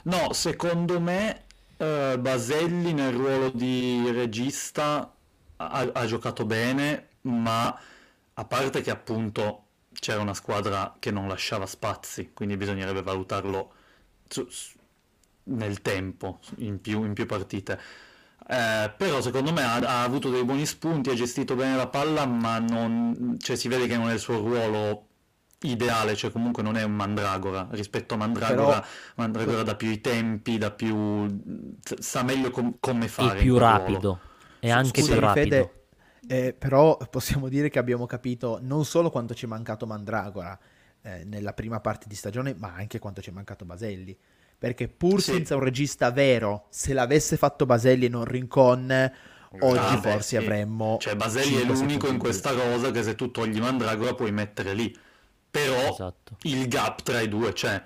No, secondo me uh, Baselli nel ruolo di regista ha, ha giocato bene, ma a parte che appunto c'era una squadra che non lasciava spazi, quindi bisognerebbe valutarlo su, su, nel tempo, in più, in più partite. Eh, però secondo me ha, ha, avuto dei buoni spunti, ha gestito bene la palla, ma non, cioè, si vede che non è il suo ruolo ideale, cioè comunque non è un Mandragora rispetto a Mandragora, però... Mandragora dà più i tempi, da più sa meglio com- come fare. È più rapido. Ruolo. È anche Scusi, più rapido. Fede, eh, però possiamo dire che abbiamo capito non solo quanto ci è mancato Mandragora eh, nella prima parte di stagione, ma anche quanto ci è mancato Baselli. Perché pur sì. senza un regista vero, se l'avesse fatto Baselli e non Rincon, oggi ah, forse beh, sì. avremmo... Cioè Baselli è l'unico in questa cosa che se tu togli Mandragora puoi mettere lì. Però esatto. il gap tra i due c'è.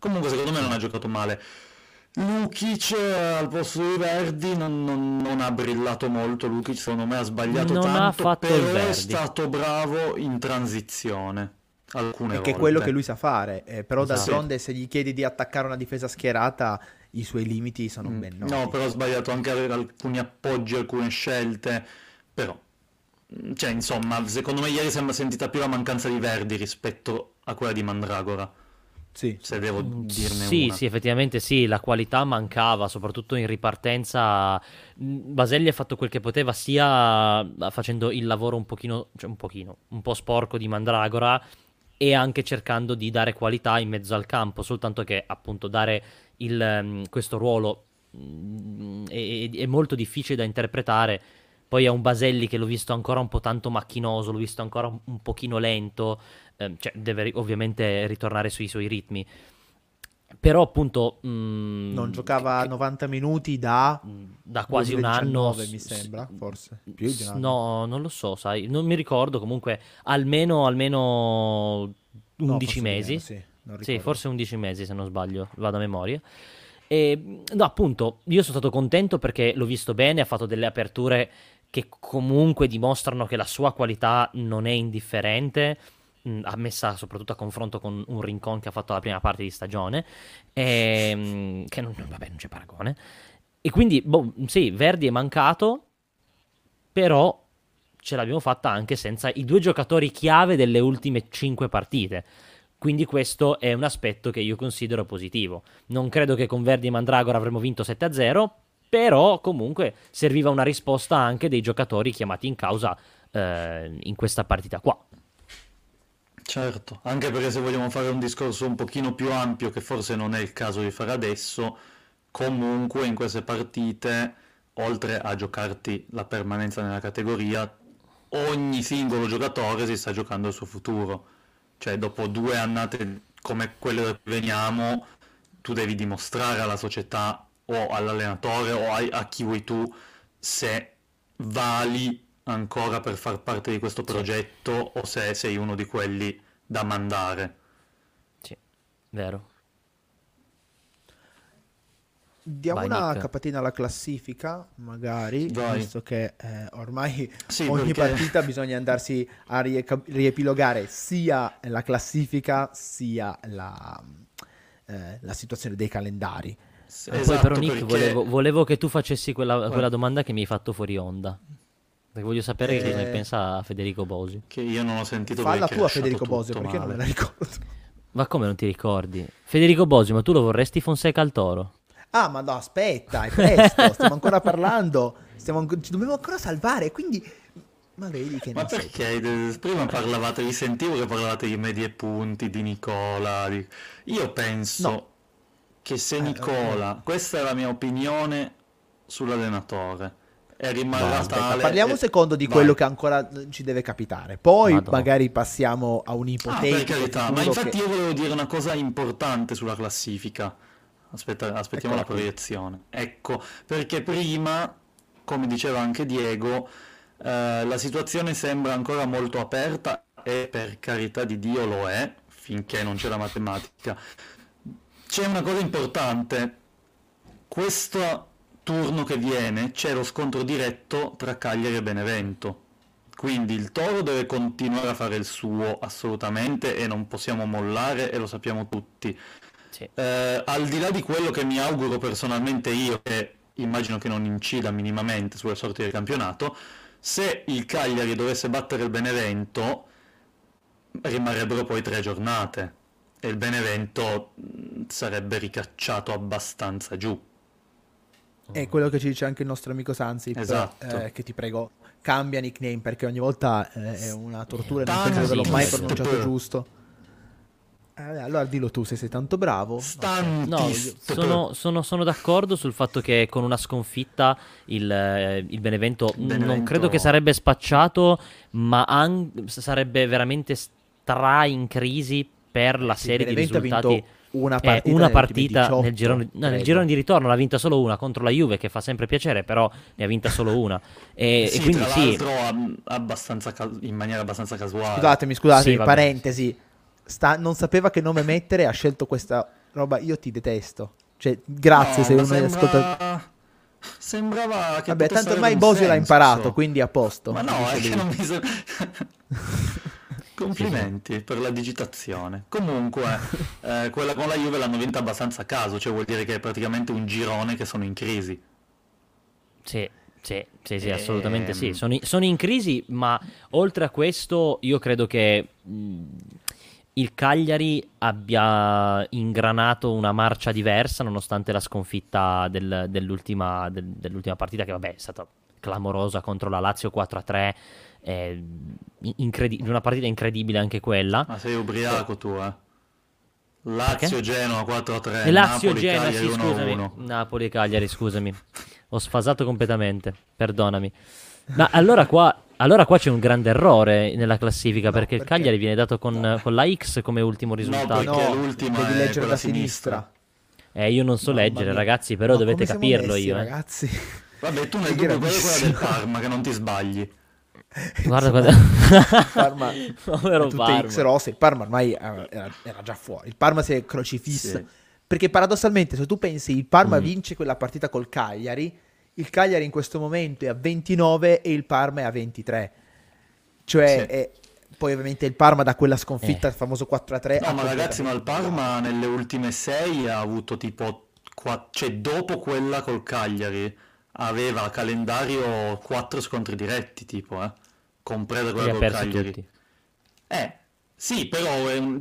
Comunque secondo me non ha giocato male. Lukic al posto di Verdi non, non, non, ha brillato molto. Lukic secondo me ha sbagliato non tanto, ha fatto però è stato bravo in transizione. Alcune e che è quello che lui sa fare, eh, però esatto. d'altronde se gli chiedi di attaccare una difesa schierata i suoi limiti sono mm. ben noti. No, però ha sbagliato anche alcuni appoggi, alcune scelte, però cioè insomma, secondo me ieri sembra sentita più la mancanza di Verdi rispetto a quella di Mandragora. Sì. Se devo mm, dirne sì, una. Sì, effettivamente sì, la qualità mancava, soprattutto in ripartenza. Mm, Baselli ha fatto quel che poteva, sia facendo il lavoro un pochino, cioè un pochino, un po' sporco di Mandragora e anche cercando di dare qualità in mezzo al campo, soltanto che appunto dare il, mm, questo ruolo è, è molto difficile da interpretare poi è un Baselli che l'ho visto ancora un po' tanto macchinoso, l'ho visto ancora un, pochino lento, eh, cioè deve ovviamente ritornare sui suoi ritmi. Però appunto... Mh, mm, non giocava 90 minuti da... Da quasi 2019, un anno. mi sembra, forse. Più di un anno. No, non lo so, sai. Non mi ricordo, comunque almeno, almeno 11 no, mesi. Meno, sì, sì, forse 11 mesi se non sbaglio, vado a memoria. E, no, appunto, io sono stato contento perché l'ho visto bene, ha fatto delle aperture che comunque dimostrano che la sua qualità non è indifferente, mh, ammessa soprattutto a confronto con un Rincon che ha fatto la prima parte di stagione, e, mh, che non, vabbè, non c'è paragone. E quindi, boh, sì, Verdi è mancato, però ce l'abbiamo fatta anche senza i due giocatori chiave delle ultime cinque partite. Quindi questo è un aspetto che io considero positivo. Non credo che con Verdi e Mandragora avremmo vinto 7-0, però comunque serviva una risposta anche dei giocatori chiamati in causa eh, in questa partita qua. Certo, anche perché se vogliamo fare un discorso un pochino più ampio, che forse non è il caso di fare adesso, comunque in queste partite, oltre a giocarti la permanenza nella categoria, ogni singolo giocatore si sta giocando il suo futuro cioè dopo due annate come quelle da cui veniamo, tu devi dimostrare alla società o all'allenatore o a, a chi vuoi tu se vali ancora per far parte di questo progetto o se sei uno di quelli da mandare. Sì, vero. Diamo Vai, una Nick. capatina alla classifica, magari, Vai. visto che eh, ormai sì, ogni perché... partita *laughs* bisogna andarsi a rie- riepilogare sia la classifica sia la, eh, la situazione dei calendari. Sì, esatto, poi però Nick perché... volevo, volevo, che tu facessi quella, quella, domanda che mi hai fatto fuori onda. Perché voglio sapere eh... che cosa ne pensa Federico Bosi. Che io non ho sentito Falla tu a Federico Bosi, perché non me la ricordo. Ma come non ti ricordi? Federico Bosi, ma tu lo vorresti Fonseca al Toro? Ah, ma no, aspetta, è presto, stiamo ancora parlando, stiamo, ci dobbiamo ancora salvare, quindi... Ma vedi che Ma perché sei. prima parlavate, vi sentivo che parlavate di medie punti, di Nicola, di... io penso no. Che se eh, Nicola, eh. questa è la mia opinione sull'allenatore, e rimarrà no, tale... Parliamo un secondo di Vai. quello che ancora ci deve capitare, poi Madonna. magari passiamo a un'ipotesi. Ah, ma infatti che... io volevo dire una cosa importante sulla classifica Aspetta, aspettiamo Eccola la proiezione. Ecco, perché prima, come diceva anche Diego, eh, la situazione sembra ancora molto aperta e per carità di Dio lo è, finché non c'è la matematica. C'è una cosa importante, questo turno che viene c'è lo scontro diretto tra Cagliari e Benevento. Quindi il Toro deve continuare a fare il suo assolutamente e non possiamo mollare e lo sappiamo tutti. Sì. Eh, al di là di quello che mi auguro personalmente io, che immagino che non incida minimamente sulle sorti del campionato, se il Cagliari dovesse battere il Benevento, rimarrebbero poi tre giornate e il Benevento mm, sarebbe ricacciato abbastanza giù. È quello che ci dice anche il nostro amico Sanzi, esatto. eh, che ti prego cambia nickname perché ogni volta eh, è una tortura e non penso di averlo mai pronunciato giusto. Eh, allora dillo tu se sei tanto bravo. No, sono, sono, sono, d'accordo sul fatto che con una sconfitta il, eh, il Benevento, Benevento, non credo che sarebbe spacciato, ma an- sarebbe veramente stra in crisi per la serie di risultati. Una partita, eh, una partita 18, nel, girone, no, nel, girone, di ritorno l'ha vinta solo una contro la Juve, che fa sempre piacere, però ne ha vinta solo una. E, sì, e quindi sì. Abbastanza, in maniera abbastanza casuale. Scusatemi, scusatemi, sì, parentesi sta, non sapeva che nome mettere, ha scelto questa roba. Io ti detesto. Cioè, grazie no, se uno sembra... ascolta. Sembrava che Vabbè, tanto ormai Bosio l'ha imparato, quindi a posto. Ma no, è che non mi sembra... *laughs* Complimenti per la digitazione. Comunque, *laughs* eh, quella con la Juve l'hanno vinta abbastanza a caso, cioè vuol dire che è praticamente un girone che sono in crisi. Sì, sì, sì, sì assolutamente sì. Ehm. Sono, sono, in crisi, ma oltre a questo io credo che... Mh, il Cagliari abbia ingranato una marcia diversa nonostante la sconfitta del, dell'ultima, del, dell'ultima, partita che vabbè è stata clamorosa contro la Lazio 4-3 eh, incredi- una partita incredibile anche quella ma sei ubriaco tu eh Lazio-Genoa 4-3 e Lazio-Genoa sì scusami Napoli-Cagliari scusami ho sfasato completamente perdonami ma allora qua allora qua c'è un grande errore nella classifica no, perché, perché, il Cagliari viene dato con, con, la X come ultimo risultato. No, perché no, l'ultima devi leggere da sinistra. Eh, io non so no, leggere, ragazzi, però dovete capirlo messi, io. Eh. Ragazzi. Vabbè, tu nel dubbio quello quella del Parma, che non ti sbagli. Guarda, guarda. *laughs* Parma, *laughs* Povero Parma. X rose. Il Parma ormai era, era, già fuori. Il Parma si è crocifisso. Sì. Perché paradossalmente, se tu pensi, il Parma mm. vince quella partita col Cagliari il Cagliari in questo momento è a 29 e il Parma è a 23. Cioè, sì. è, poi ovviamente il Parma da quella sconfitta, eh. il famoso 4-3. No, ma ragazzi, ma il Parma nelle ultime 6 ha avuto tipo, qua, cioè dopo quella col Cagliari, aveva a calendario 4 scontri diretti, tipo, eh, compresa quella col Cagliari. Tutti. Eh, sì, però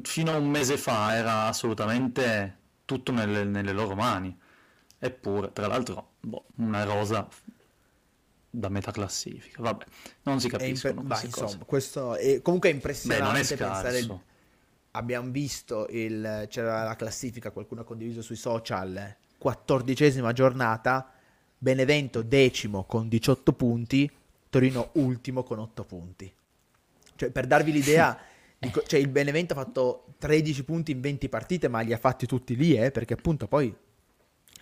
fino a un mese fa era assolutamente tutto nelle, nelle loro mani. Eppure, tra l'altro, boh, una rosa da metà classifica. Vabbè, non si capisce. Imp- bah, insomma, questo è comunque è impressionante Beh, pensare. Il... Abbiamo visto il... c'era la classifica, qualcuno ha condiviso sui social. Quattordicesima giornata, Benevento decimo con 18 punti, Torino ultimo con 8 punti. Cioè, per darvi l'idea *laughs* Dico, cioè il Benevento ha fatto 13 punti in 20 partite, ma li ha fatti tutti lì, eh, perché appunto poi...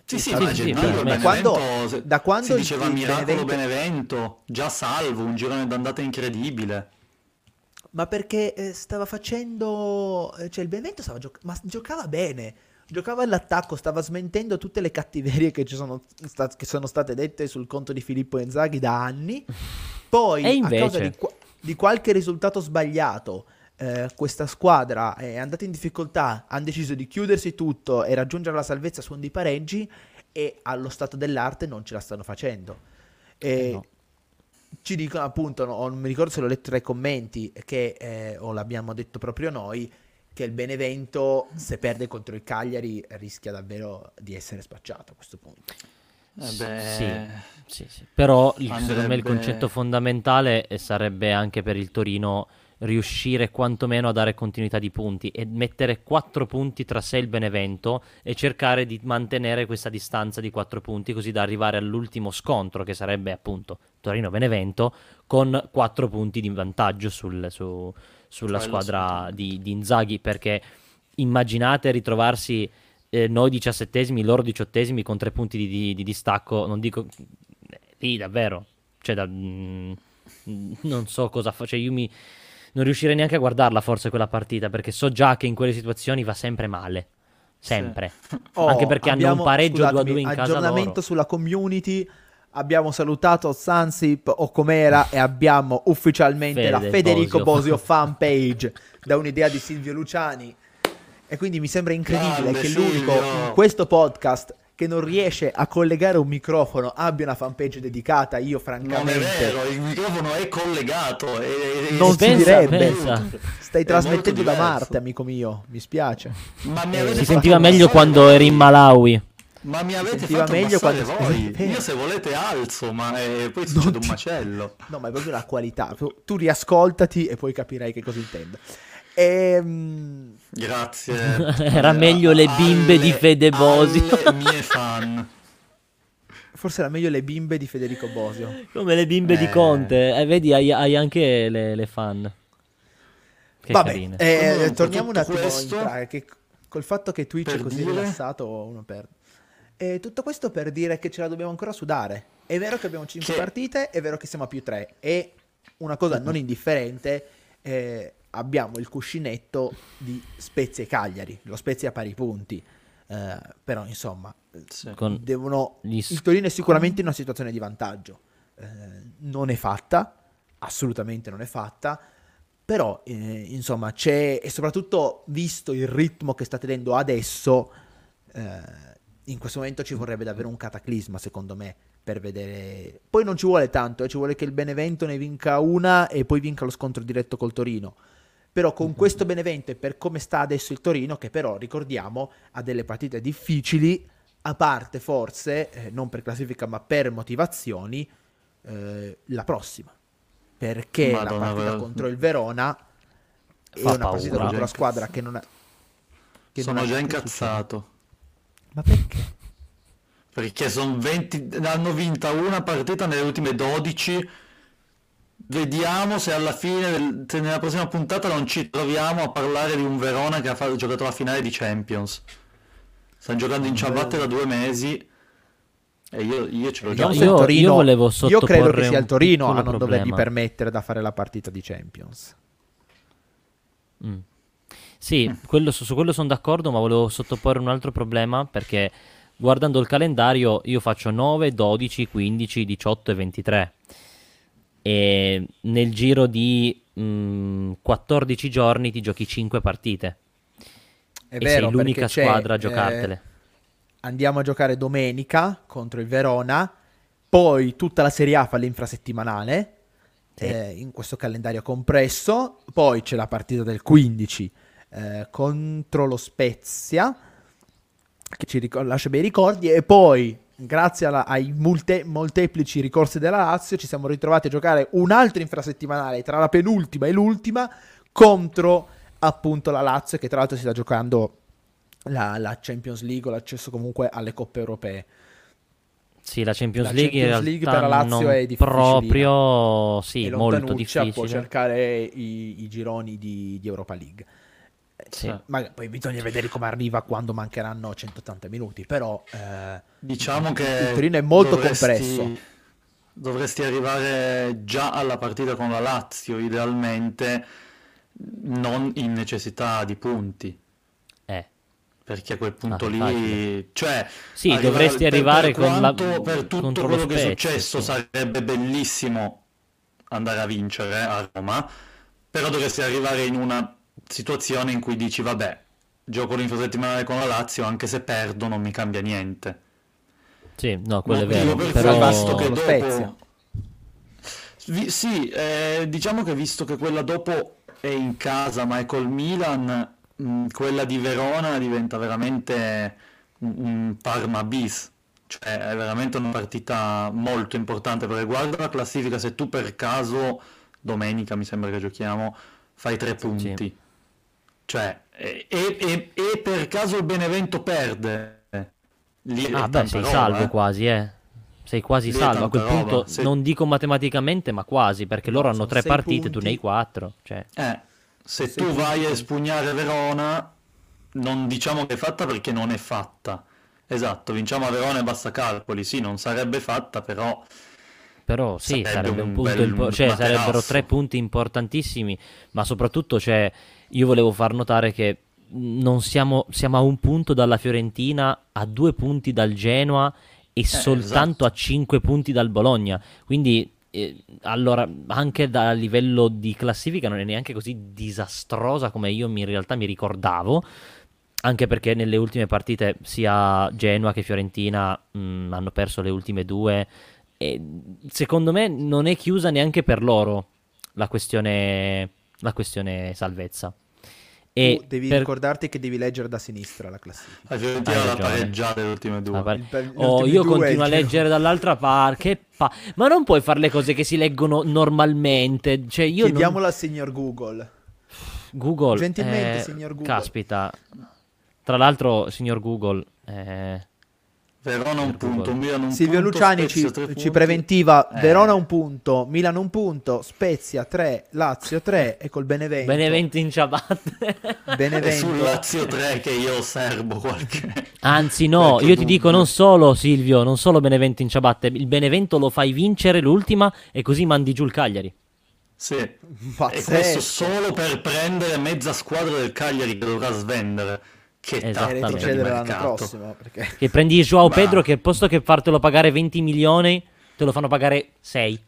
Sì, sì, sì, sì, da, quando, da quando si diceva il miracolo Benevento... Benevento, già salvo, un girone d'andata incredibile. Ma perché eh, stava facendo... Eh, cioè il Benevento stava giocando... Ma giocava bene giocava all'attacco, stava smentendo tutte le cattiverie che, sono, sta- che sono state dette sul conto di Filippo Inzaghi da anni. Poi, invece... a causa di, di, qualche risultato sbagliato, eh, questa squadra è andata in difficoltà, hanno deciso di chiudersi tutto e raggiungere la salvezza su di pareggi e allo stato dell'arte non ce la stanno facendo. E eh no. Ci dicono appunto, no, non mi ricordo se l'ho letto tra i commenti, che, eh, o l'abbiamo detto proprio noi, che il Benevento, se perde contro il Cagliari, rischia davvero di essere spacciato a questo punto. Eh beh, sì, sì, sì. Però andrebbe... secondo me il concetto fondamentale sarebbe anche per il Torino riuscire quantomeno a dare continuità di punti e mettere 4 punti tra sé e il Benevento e cercare di mantenere questa distanza di 4 punti così da arrivare all'ultimo scontro che sarebbe appunto Torino-Benevento con 4 punti di vantaggio sul, su, sulla squadra di, di, Inzaghi perché immaginate ritrovarsi eh, noi diciassettesimi, loro diciottesimi con tre punti di, di, di distacco, non dico lì davvero, cioè da, mm, non so cosa fa, cioè io mi non riuscirei neanche a guardarla forse quella partita perché so già che in quelle situazioni va sempre male. Sempre. Sì. Oh, Anche perché abbiamo, hanno un pareggio 2-2 in casa aggiornamento loro. sulla community abbiamo salutato Sansip o com'era e abbiamo ufficialmente Fede la Federico Bosio, Bosio *laughs* fanpage da un'idea di Silvio Luciani e quindi mi sembra incredibile Grande che l'unico in questo podcast che non riesce a collegare un microfono abbia una fanpage dedicata, io francamente... Non è vero, il microfono è collegato. È, non pensa, si direbbe. Pensa. Stai è trasmettendo da Marte, amico mio, mi spiace. Ma mi eh, si sentiva meglio quando eri in Malawi. Ma mi avete Sentiva fatto meglio quando voi. *laughs* Io se volete alzo, ma eh, poi succede ti... un macello. No, ma è proprio la qualità. Tu riascoltati e poi capirai che cosa intendo. Ehm... Grazie. *laughs* Era meglio le bimbe alle, di Fede Bosio. Le mie fan. Forse era meglio le bimbe di Federico Bosio. Come le bimbe eh. di Conte. Eh, vedi, hai, hai anche le, le, fan. Che Vabbè, carine. Eh, torniamo un attimo questo, in pratica, che col fatto che Twitch è così dire... rilassato uno perde. E tutto questo per dire che ce la dobbiamo ancora sudare. È vero che abbiamo 5 che... partite, è vero che siamo a più 3. E una cosa non indifferente, eh, abbiamo il cuscinetto di Spezia e Cagliari. Lo Spezia a pari punti. Eh, però insomma, sì. devono... Gli... il Torino è sicuramente in una situazione di vantaggio. Eh, non è fatta, assolutamente non è fatta. Però eh, insomma c'è, e soprattutto visto il ritmo che sta tenendo adesso, eh, in questo momento ci vorrebbe davvero un cataclisma, secondo me, per vedere... Poi non ci vuole tanto, eh, ci vuole che il Benevento ne vinca una e poi vinca lo scontro diretto col Torino. Però con questo Benevento e per come sta adesso il Torino, che però ricordiamo ha delle partite difficili, a parte forse, eh, non per classifica ma per motivazioni, eh, la prossima. Perché Madonna, la partita contro il Verona è una paura. partita contro la squadra che non ha... Che Sono non già incazzato. Ma perché? Perché sono 20, hanno vinta una partita nelle ultime 12. Vediamo se alla fine, se nella prossima puntata non ci troviamo a parlare di un Verona che ha giocato la finale di Champions. Stanno giocando in ciabatte da due mesi. E io, io ce l'ho già. Io, Torino, io, volevo io credo che sia il Torino a non dovergli permettere da fare la partita di Champions. Mm. Sì, quello, su, su quello sono d'accordo, ma volevo sottoporre un altro problema perché guardando il calendario io faccio 9, 12, 15, 18 e 23 e nel giro di mh, mm, 14 giorni ti giochi 5 partite. È e vero, sei l'unica squadra a eh, giocartele. Eh, andiamo a giocare domenica contro il Verona, poi tutta la Serie A fa l'infrasettimanale sì. eh, in questo calendario compresso, poi c'è la partita del 15 eh, contro lo Spezia, che ci ric- lascia bei ricordi, e poi grazie alla, ai multe- molteplici ricorsi della Lazio ci siamo ritrovati a giocare un altro infrasettimanale tra la penultima e l'ultima contro appunto la Lazio che tra l'altro si sta giocando la, la Champions League o l'accesso comunque alle coppe europee. Sì, la Champions, la League, Champions League per la Lazio è difficile. Proprio, sì, molto difficile. può cercare i, i gironi di, di, Europa League. Eh, sì. Ma poi bisogna vedere come arriva quando mancheranno 180 minuti. Però eh, diciamo che il Torino è molto dovresti, compresso. Dovresti arrivare già alla partita con la Lazio, idealmente, non in necessità di punti perché a quel punto ah, lì, cioè, sì, arrivare, dovresti arrivare per, per con quanto, la per tutto quello che è successo sì. sarebbe bellissimo andare a vincere a Roma, però dovresti arrivare in una situazione in cui dici vabbè, gioco l'infrasettimanale con la Lazio, anche se perdo non mi cambia niente. Sì, no, quello no, è vero, per però... Visto che dopo... Vi, sì, eh, diciamo che visto che quella dopo è in casa ma è col Milan Mm, quella di Verona diventa veramente un Parma bis, cioè è veramente una partita molto importante perché guarda la classifica, se tu per caso domenica mi sembra che giochiamo, fai tre punti, sì. Cioè e, e, e, per caso il Benevento perde, lì ah beh sei roba, salvo eh. quasi eh. Sei quasi lì salvo a quel punto, se... non dico matematicamente, ma quasi, perché loro hanno tre partite, punti. tu ne hai quattro. Cioè. Eh, se tu vai a espugnare Verona, non diciamo che è fatta perché non è fatta. Esatto, vinciamo a Verona e basta calcoli. Sì, non sarebbe fatta, però... Però sì, sarebbe, sarebbe un, punto impo- cioè sarebbero tre punti importantissimi, ma soprattutto cioè, io volevo far notare che non siamo, siamo a un punto dalla Fiorentina, a due punti dal Genoa e eh, soltanto esatto. a cinque punti dal Bologna. Quindi allora, anche da livello di classifica non è neanche così disastrosa come io in realtà mi ricordavo. Anche perché nelle ultime partite sia Genoa che Fiorentina mh, mm, hanno perso le ultime due. E secondo me non è chiusa neanche per loro la questione, la questione salvezza. E devi per... ricordarti che devi leggere da sinistra la classifica. La Fiorentina l'ha pareggiata le ultime due. Ah, il, oh, io due continuo a leggere dall'altra parte. Pa... Ma non puoi fare le cose che si leggono normalmente. Cioè, io Chiediamola non... al signor Google. Google. Gentilmente, eh... signor Google. Caspita. Tra l'altro, signor Google. Eh... Verona un punto, Milan un Silvio punto, Luciani ci, ci, preventiva eh. Verona un punto, Milan un punto, Spezia 3, Lazio 3 e col Benevento. Benevento in ciabatte. *laughs* Benevento. È sul Lazio 3 che io osservo qualche... Anzi no, io ti dico non solo Silvio, non solo Benevento in ciabatte, il Benevento lo fai vincere l'ultima e così mandi giù il Cagliari. Sì, Pazzesco. e questo solo per prendere mezza squadra del Cagliari che dovrà svendere. Che succedere l'anno prossimo. Perché... Che prendi Joao Pedro che al posto che fartelo pagare 20 milioni, te lo fanno pagare 6.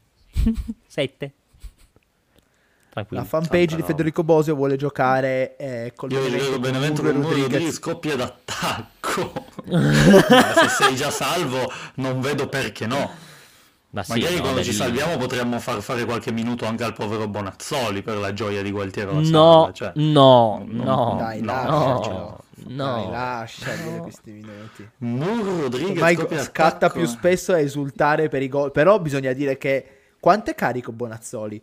7. *laughs* La fanpage di Federico Bosio vuole giocare eh, col Io Benevento, Benevento con Rodriguez scoppia d'attacco. *laughs* se sei già salvo, non vedo perché no. Ma sì, Magari no, quando ci salviamo potremmo far fare qualche minuto anche al povero Bonazzoli per la gioia di Gualtiero. No, cioè, no, no, dai, no, no, no, dai, lasciali no. questi minuti. Muro Rodriguez scatta più spesso a esultare per i gol, però bisogna dire che quanto è carico Bonazzoli?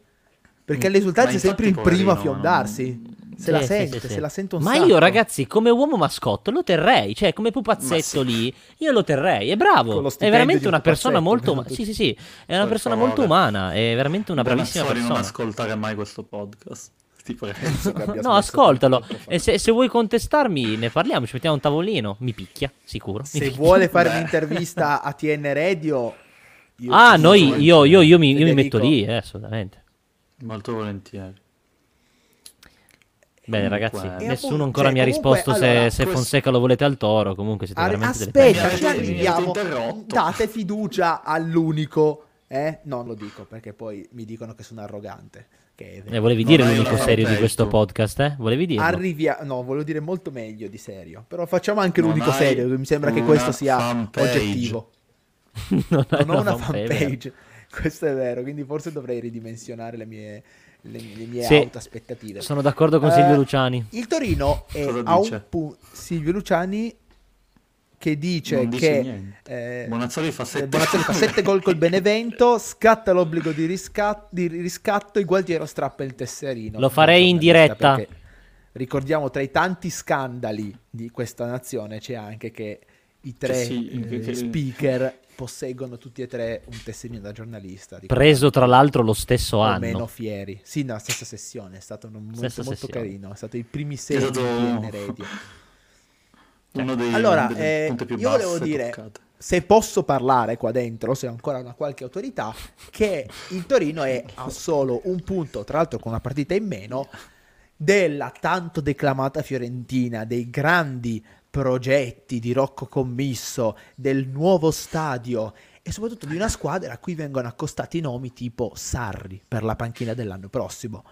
Perché l'esultanza è sempre il primo a fiondarsi. Se la sente, sì, sì, se la sento un Ma sacco. io, ragazzi, come uomo mascotto lo terrei. Cioè, come pupazzetto lì, io lo terrei. È bravo. È veramente una persona molto. umana. Sì, sì, sì. È una persona molto umana. È veramente una bravissima persona. non ascoltare mai questo podcast. Ti prego. *laughs* no, ascoltalo. E se, se, vuoi contestarmi, ne parliamo. Ci mettiamo un tavolino. Mi picchia, sicuro. Mi se picchia. vuole fare un'intervista *laughs* a TN Radio. Io ah, noi, io, io, io, mi, io mi metto lì, eh, assolutamente. Molto volentieri. Bene, ragazzi, e nessuno appunto, ancora cioè, mi ha risposto comunque, se, allora, se questo... Fonseca lo volete al toro. Comunque siete Ar- veramente Aspetta, ci arriviamo. Date fiducia all'unico. Eh? No, lo dico perché poi mi dicono che sono arrogante. Che eh, volevi dire l'unico serio di questo podcast, eh? Volevi dire? Arrivia... No, volevo dire molto meglio di serio. Però facciamo anche non l'unico serio. Mi sembra che questo sia fanpage. oggettivo. *laughs* non, non ho una fanpage. *laughs* Questo è vero, quindi forse dovrei ridimensionare le mie le, le mie sì, alte aspettative. Sono d'accordo con Silvio uh, Luciani. Il Torino è a un punto. Silvio Luciani che dice che eh, Bonazzoli fa 7 eh, gol col Benevento, scatta l'obbligo di, riscat- di riscatto, il Gualtiero strappa il tesserino. Lo farei in diretta. Ricordiamo tra i tanti scandali di questa nazione c'è anche che i tre sì, eh, speaker posseggono tutti e tre un tesserino da giornalista. Preso tra l'altro lo stesso anno. meno fieri. Sì, nella stessa sessione, è stato molto sessione. carino, è stato i primi sei di Radio. *laughs* Uno dei, allora, eh, io volevo dire, toccate. se posso parlare qua dentro, se ho ancora una qualche autorità, che il Torino è a solo un punto, tra l'altro con una partita in meno, della tanto declamata Fiorentina, dei grandi progetti di Rocco Commisso, del nuovo stadio e soprattutto di una squadra a cui vengono accostati nomi tipo Sarri per la panchina dell'anno prossimo.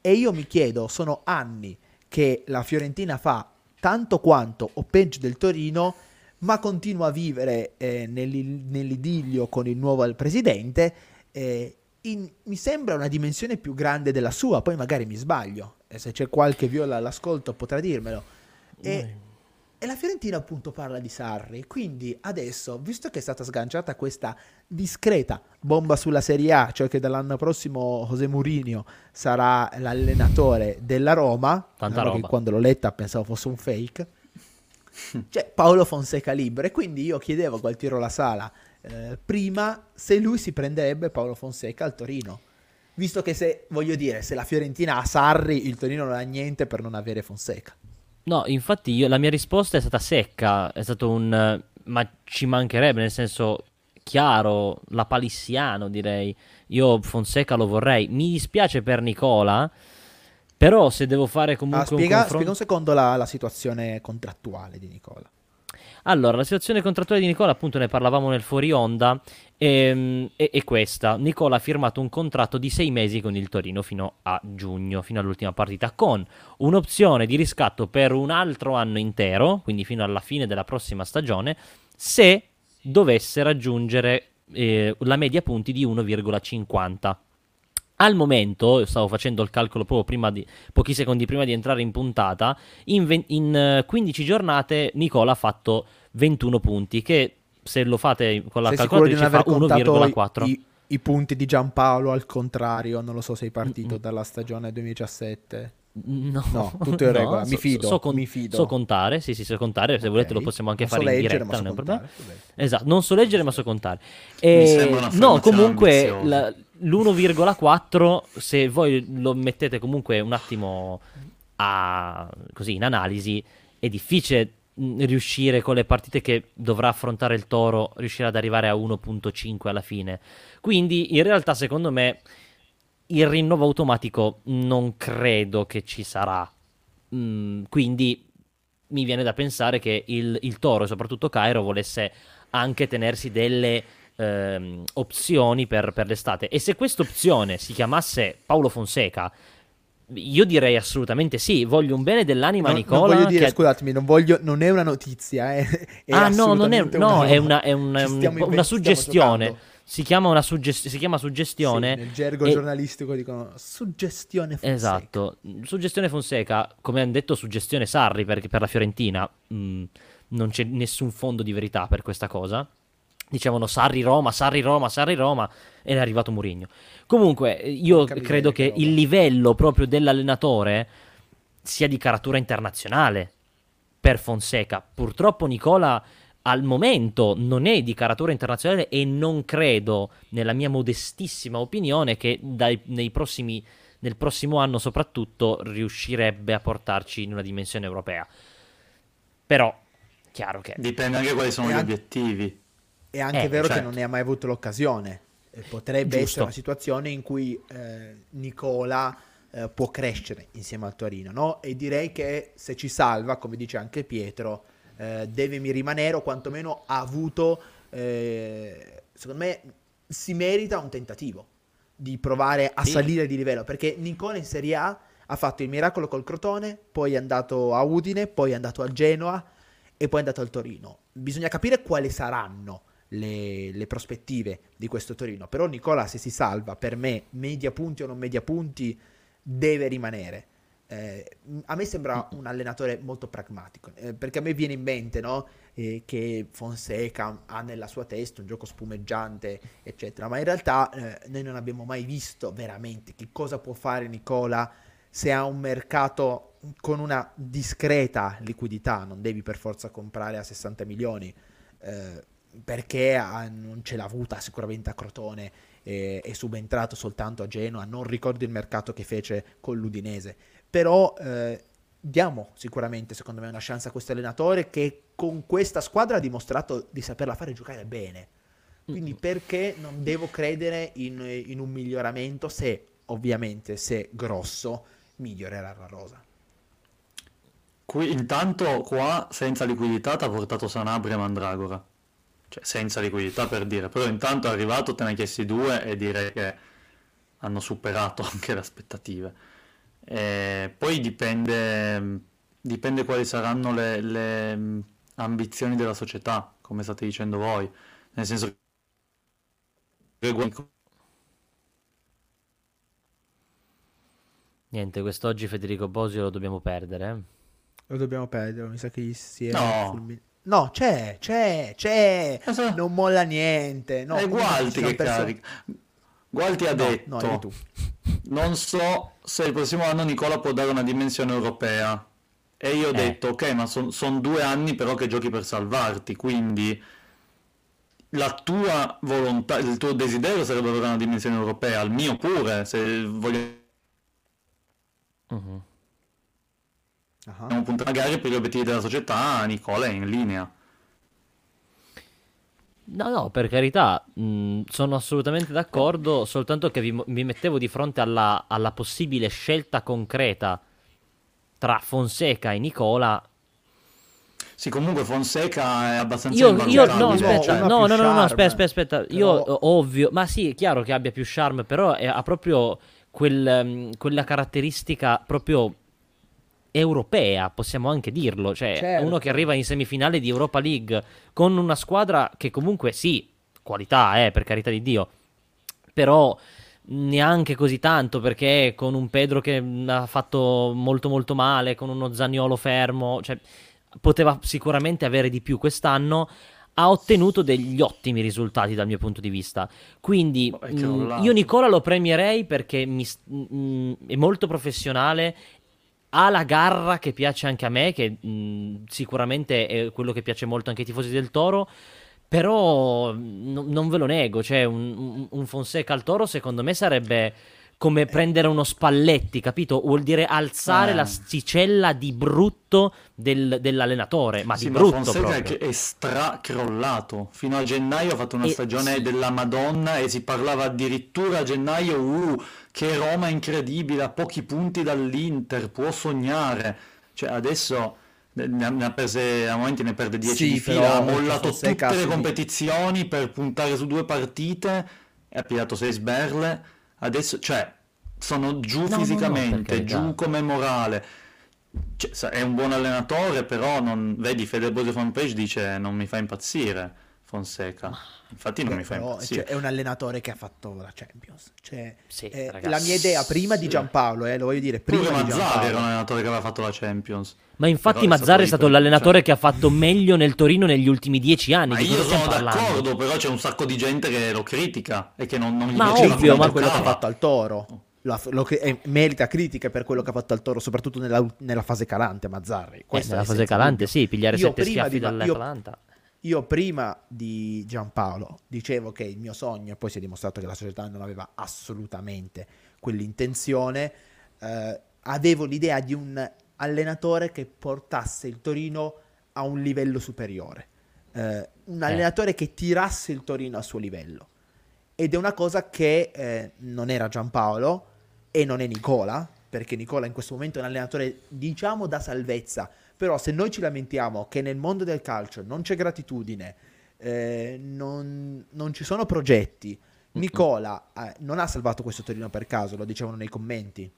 E io mi chiedo, sono anni che la Fiorentina fa tanto quanto o peggio del Torino, ma continua a vivere eh, nell'idillio con il nuovo presidente. Eh, in, mi sembra una dimensione più grande della sua, poi magari mi sbaglio, e se c'è qualche viola all'ascolto potrà dirmelo. E, e la Fiorentina appunto parla di Sarri, quindi adesso, visto che è stata sganciata questa discreta bomba sulla Serie A, cioè che dall'anno prossimo José Mourinho sarà l'allenatore della Roma, Tanta roba. che quando l'ho letta pensavo fosse un fake, cioè Paolo Fonseca libero, e quindi io chiedevo a Gualtiero La Sala eh, prima se lui si prenderebbe Paolo Fonseca al Torino. Visto che se, voglio dire, se la Fiorentina ha Sarri, il Torino non ha niente per non avere Fonseca. No, infatti io, la mia risposta è stata secca, è stato un... ma ci mancherebbe, nel senso chiaro, la palissiano direi. Io Fonseca lo vorrei. Mi dispiace per Nicola, però se devo fare comunque ah, spiega, un confronto... Spiega un secondo la, la situazione contrattuale di Nicola. Allora, la situazione contrattuale di Nicola, appunto, ne parlavamo nel fuori onda, ehm, è, è, questa. Nicola ha firmato un contratto di sei mesi con il Torino fino a giugno, fino all'ultima partita, con un'opzione di riscatto per un altro anno intero, quindi fino alla fine della prossima stagione, se dovesse raggiungere eh, la media punti di 1,50. Al momento, stavo facendo il calcolo proprio di, pochi secondi prima di entrare in puntata, in, ve- in 15 eh, giornate Nicola ha fatto 21 punti, che se lo fate con la sei calcolatrice fa 1,4. I, I, punti di Giampaolo al contrario, non lo so se hai partito mm-hmm. dalla stagione 2017. No, no, tutto in *laughs* regola, no, mi, fido, so, con, mi fido. So contare, sì, sì, so contare, se okay. volete lo possiamo anche non fare so in leggere, diretta, non è un problema. Esatto, non so leggere ma so contare. E, no, comunque la, l'1,4 se voi lo mettete comunque un attimo a, così in analisi è difficile riuscire con le partite che dovrà affrontare il Toro riuscire ad arrivare a 1.5 alla fine. Quindi in realtà secondo me il rinnovo automatico non credo che ci sarà. Mm, quindi mi viene da pensare che il, il Toro e soprattutto Cairo volesse anche tenersi delle ehm, opzioni per, per l'estate. E se questa opzione si chiamasse Paolo Fonseca, io direi assolutamente sì. Voglio un bene dell'anima no, Nicola. Non voglio dire, che... scusatemi, non, voglio, non è una notizia. Eh. *laughs* È ah, no, non è, no, è una, è una, una, una suggestione. Si chiama, una suggest- si chiama suggestione. Sì, nel gergo e... giornalistico dicono suggestione Fonseca. Esatto, suggestione Fonseca, come hanno detto, suggestione Sarri perché per la Fiorentina mh, mm, non c'è nessun fondo di verità per questa cosa dicevano Sarri Roma, Sarri Roma, Sarri Roma ed è arrivato Murigno. Comunque io credo che il livello proprio dell'allenatore sia di caratura internazionale per Fonseca. Purtroppo Nicola al momento non è di caratura internazionale e non credo, nella mia modestissima opinione, che dai, prossimi, nel prossimo anno soprattutto riuscirebbe a portarci in una dimensione europea. Però, chiaro che... Dipende anche quali sono gli obiettivi. È anche eh, vero certo. che non ne ha mai avuto l'occasione. Potrebbe Giusto. essere una situazione in cui eh, Nicola eh, può crescere insieme al Torino, no? E direi che se ci salva, come dice anche Pietro, eh, deve rimanere o quantomeno ha avuto, eh, secondo me, si merita un tentativo di provare a sì. salire di livello, perché Nicola in Serie A ha fatto il miracolo col Crotone, poi è andato a Udine, poi è andato a Genoa e poi è andato al Torino. Bisogna capire quali saranno le, le, prospettive di questo Torino. Però Nicola, se si salva, per me, media punti o non media punti, deve rimanere. Eh, a me sembra un allenatore molto pragmatico, eh, perché a me viene in mente no? eh, che Fonseca ha nella sua testa un gioco spumeggiante, eccetera, ma in realtà eh, noi non abbiamo mai visto veramente che cosa può fare Nicola se ha un mercato con una discreta liquidità, non devi per forza comprare a 60 milioni. Eh, perché ha, non ce l'ha avuta sicuramente a Crotone, eh, è subentrato soltanto a Genoa, non ricordo il mercato che fece con l'Udinese, però eh, diamo sicuramente secondo me una chance a questo allenatore che con questa squadra ha dimostrato di saperla fare giocare bene. Quindi perché non devo credere in, in un miglioramento se ovviamente se grosso migliorerà la rosa. Qui, intanto qua senza liquidità ti ha portato Sanabria e Mandragora. Cioè senza liquidità per dire, però intanto è arrivato, te ne hai chiesti due e direi che hanno superato *laughs* anche le aspettative. E poi dipende, dipende quali saranno le, le ambizioni della società, come state dicendo voi. Nel senso che Niente, quest'oggi Federico Bosio lo dobbiamo perdere. Eh? Lo dobbiamo perdere, mi sa che si è... No. Fulmin- no, c'è, c'è, c'è. So. Non molla niente. No, è Gualti che perso... Gualti ha no, detto... No, non so se il prossimo anno Nicola può dare una dimensione europea. E io ho eh. detto, ok, ma sono son due anni però che giochi per salvarti, quindi la tua volontà, il tuo desiderio sarebbe avere una dimensione europea, il mio pure, se voglio... Uh-huh. Uh-huh. magari per gli obiettivi della società, Nicola è in linea. No, no, per carità, mh, sono assolutamente d'accordo, soltanto che vi, vi mettevo di fronte alla, alla, possibile scelta concreta tra Fonseca e Nicola sì, comunque Fonseca è abbastanza io, io no, aspetta, no, no, no, no, aspetta, aspetta, aspetta. Però... Io ovvio, ma sì, è chiaro che abbia più charme, però è, ha proprio quel, um, quella caratteristica proprio europea, possiamo anche dirlo, cioè certo. uno che arriva in semifinale di Europa League con una squadra che comunque sì, qualità, eh, per carità di Dio, però neanche così tanto perché con un Pedro che ha fatto molto molto male, con uno Zagnolo fermo, cioè poteva sicuramente avere di più quest'anno, ha ottenuto degli ottimi risultati dal mio punto di vista. Quindi mh, mm, io Nicola lo premierei perché mi, mh, mm, è molto professionale, ha la garra che piace anche a me, che mh, sicuramente è quello che piace molto anche ai tifosi del Toro. Però n- non ve lo nego, cioè un, un Fonseca al Toro secondo me sarebbe come prendere uno Spalletti, capito? Vuol dire alzare eh. l'asticella di brutto del, dell'allenatore, ma sì, di brutto Fonseca proprio. è stracrollato. Fino a gennaio ha fatto una e, stagione sì. della Madonna e si parlava addirittura a gennaio, uh, che Roma incredibile, a pochi punti dall'Inter, può sognare. Cioè adesso ne ha prese a momenti ne perde 10 sì, di fila, ha mollato tutte le competizioni per puntare su due partite e ha pigliato 6 sberle adesso, cioè, sono giù no, fisicamente, no, no, giù come morale. Cioè, è un buon allenatore, però non... vedi, Fede Bose fanpage dice non mi fa impazzire Fonseca. Infatti non Beh, mi fa però. Cioè, è un allenatore che ha fatto la Champions. Cioè, sì, eh, la mia idea prima di Giampaolo, eh, lo voglio dire, prima Pure di Mazzarri Giampaolo. era un allenatore che aveva fatto la Champions. Ma infatti Mazzarri è stato l'allenatore cioè... che ha fatto meglio nel Torino negli ultimi dieci anni. Ma io sono d'accordo, però c'è un sacco di gente che lo critica e che non, non gli ma ovvio, ma quello che ha fatto al Toro. Lo, lo, eh, merita critiche per quello che ha fatto al Toro, soprattutto nella, nella fase calante. Mazzarri, eh, nella fase calante, sì, pigliare io sette schiaffi di, dall'Atalanta. Io, io prima di Giampaolo dicevo che il mio sogno, e poi si è dimostrato che la società non aveva assolutamente quell'intenzione, eh, avevo l'idea di un allenatore che portasse il Torino a un livello superiore, eh, un eh. allenatore che tirasse il Torino al suo livello. Ed è una cosa che eh, non era Giampaolo e non è Nicola, perché Nicola in questo momento è un allenatore diciamo da salvezza, però se noi ci lamentiamo che nel mondo del calcio non c'è gratitudine, eh, non, non, ci sono progetti, Nicola eh, non ha salvato questo Torino per caso, lo dicevano nei commenti.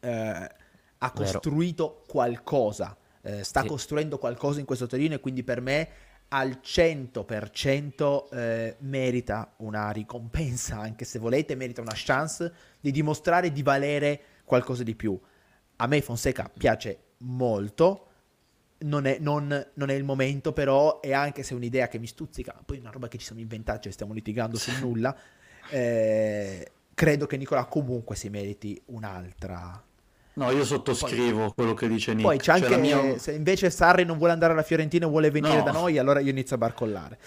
Eh, ha costruito Vero. qualcosa, eh, sta sì. costruendo qualcosa in questo Torino e quindi per me al 100% eh, merita una ricompensa, anche se volete, merita una chance di dimostrare di valere qualcosa di più. A me Fonseca piace molto, non è, non, non è, il momento però, e anche se è un'idea che mi stuzzica, poi è una roba che ci siamo inventati, cioè stiamo litigando sul nulla, eh, credo che Nicola comunque si meriti un'altra No, io sottoscrivo poi, quello che dice Nick. Poi c'è cioè, anche, mia... se invece Sarri non vuole andare alla Fiorentina e vuole venire no. da noi, allora io inizio a barcollare.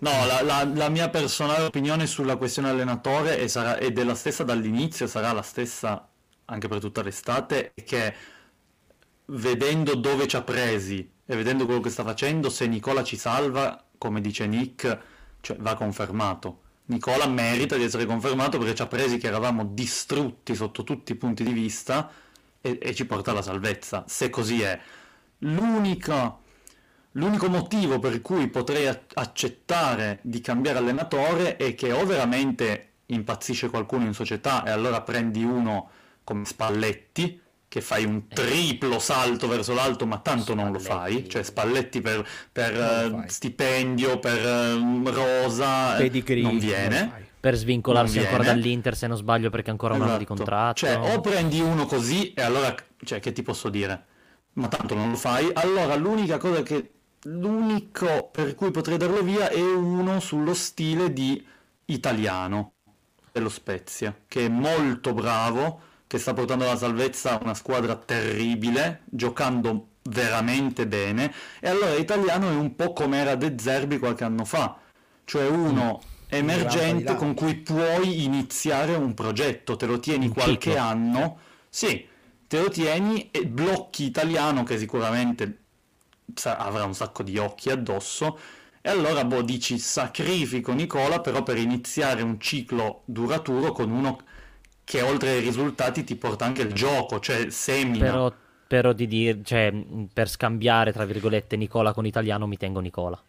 no, la, la, la, mia personale opinione sulla questione allenatore è, sarà, è della stessa dall'inizio, sarà la stessa anche per tutta l'estate, che vedendo dove ci ha presi e vedendo quello che sta facendo, se Nicola ci salva, come dice Nick, cioè, va confermato. Nicola merita di essere confermato perché ci ha presi che eravamo distrutti sotto tutti i punti di vista e, e ci porta alla salvezza, se così è. L'unico, l'unico motivo per cui potrei accettare di cambiare allenatore è che o veramente impazzisce qualcuno in società e allora prendi uno come Spalletti, che fai un eh. triplo salto verso l'alto, ma tanto Spalletti. non lo fai. Cioè, Spalletti per, per uh, stipendio, per uh, rosa, Pedigree, non viene per svincolarsi ancora dall'Inter se non sbaglio perché ancora esatto. un anno di esatto. contratto. Cioè, o prendi uno così e allora, cioè, che ti posso dire? Ma tanto non lo fai. Allora, l'unica cosa che l'unico per cui potrei darlo via è uno sullo stile di italiano dello Spezia, che è molto bravo, che sta portando alla salvezza una squadra terribile, giocando veramente bene. E allora italiano è un po' come era De Zerbi qualche anno fa, cioè uno mm. emergente con cui puoi iniziare un progetto, te lo tieni qualche anno, sì, te lo tieni e blocchi italiano che sicuramente avrà un sacco di occhi addosso. E allora boh dici sacrifico Nicola però per iniziare un ciclo duraturo con uno che oltre ai risultati ti porta anche il gioco, cioè semina. Però, però di dire, cioè, per scambiare tra virgolette Nicola con italiano mi tengo Nicola.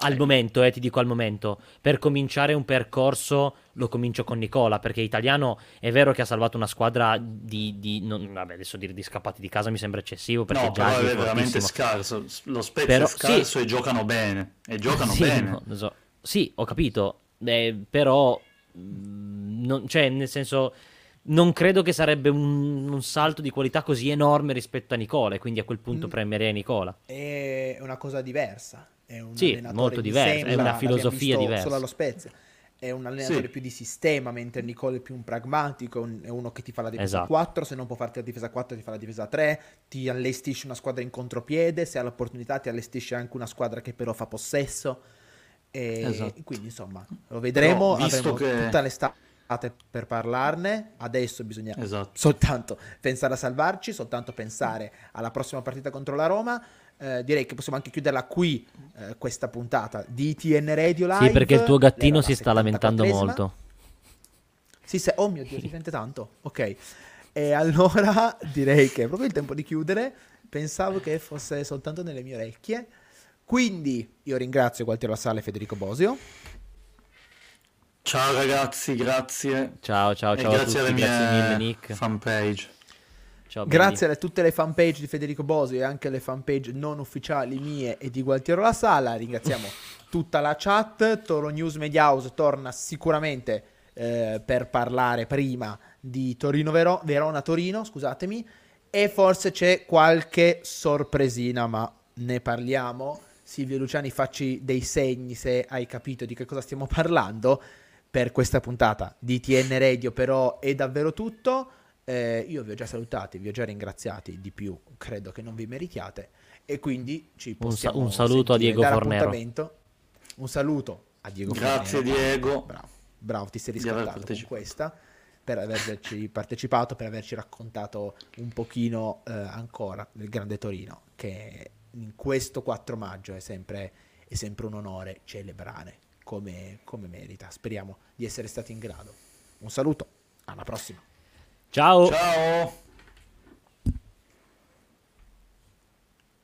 Al momento, eh, ti dico al momento, per cominciare un percorso lo comincio con Nicola, perché italiano è vero che ha salvato una squadra di... di non, vabbè, adesso dire di scappati di casa mi sembra eccessivo, perché no, già però è veramente scarso, lo Spezia però, è scarso sì. e giocano bene, e giocano *laughs* sì, bene. No, so. Sì, ho capito, eh, però... Mm, non, cioè, nel senso non credo che sarebbe un, un, salto di qualità così enorme rispetto a Nicola e quindi a quel punto mm. premerei Nicola. È una cosa diversa è un sì, molto diverso, è una filosofia diversa. Solo allo Spezia. È un allenatore sì. più di sistema, mentre Nicole è più un pragmatico, è uno che ti fa la difesa esatto. 4, se non può farti la difesa 4 ti fa la difesa 3, ti allestisce una squadra in contropiede, se ha l'opportunità ti allestisce anche una squadra che però fa possesso. E esatto. quindi insomma, lo vedremo, no, avremo che... tutta l'estate per parlarne. Adesso bisogna esatto. soltanto pensare a salvarci, soltanto pensare alla prossima partita contro la Roma eh, direi che possiamo anche chiuderla qui eh, questa puntata di TN Radio Live. Sì, perché il tuo gattino si sta lamentando molto. Sì, se... oh mio Dio, si sente tanto. Ok. E allora *laughs* direi che è proprio il tempo di chiudere. Pensavo che fosse soltanto nelle mie orecchie. Quindi io ringrazio Gualtiero Sale e Federico Bosio. Ciao ragazzi, grazie. Ciao, ciao, ciao. E grazie alle mie grazie mille, Nick. fanpage. Ciao, Grazie a tutte le fanpage di Federico Bosi e anche alle fanpage non ufficiali mie e di Gualtiero La Sala. Ringraziamo *laughs* tutta la chat. Toro News Media House torna sicuramente eh, per parlare prima di Torino Vero- Verona Torino, scusatemi, e forse c'è qualche sorpresina, ma ne parliamo. Silvio Luciani, facci dei segni se hai capito di che cosa stiamo parlando. Per questa puntata di TN Radio però è davvero tutto. Eh, io vi ho già salutati, vi ho già ringraziati di più, credo che non vi meritiate e quindi ci possiamo Un, un saluto a Diego Fornero. Un saluto a Diego Grazie Fornero. Diego. Bravo, bravo, ti sei riscattato con questa per averci *laughs* partecipato, per averci raccontato un pochino eh, ancora del Grande Torino, che in questo 4 maggio è sempre, è sempre un onore celebrare come, come merita. Speriamo di essere stati in grado. Un saluto, alla prossima. Ciao. Ciao.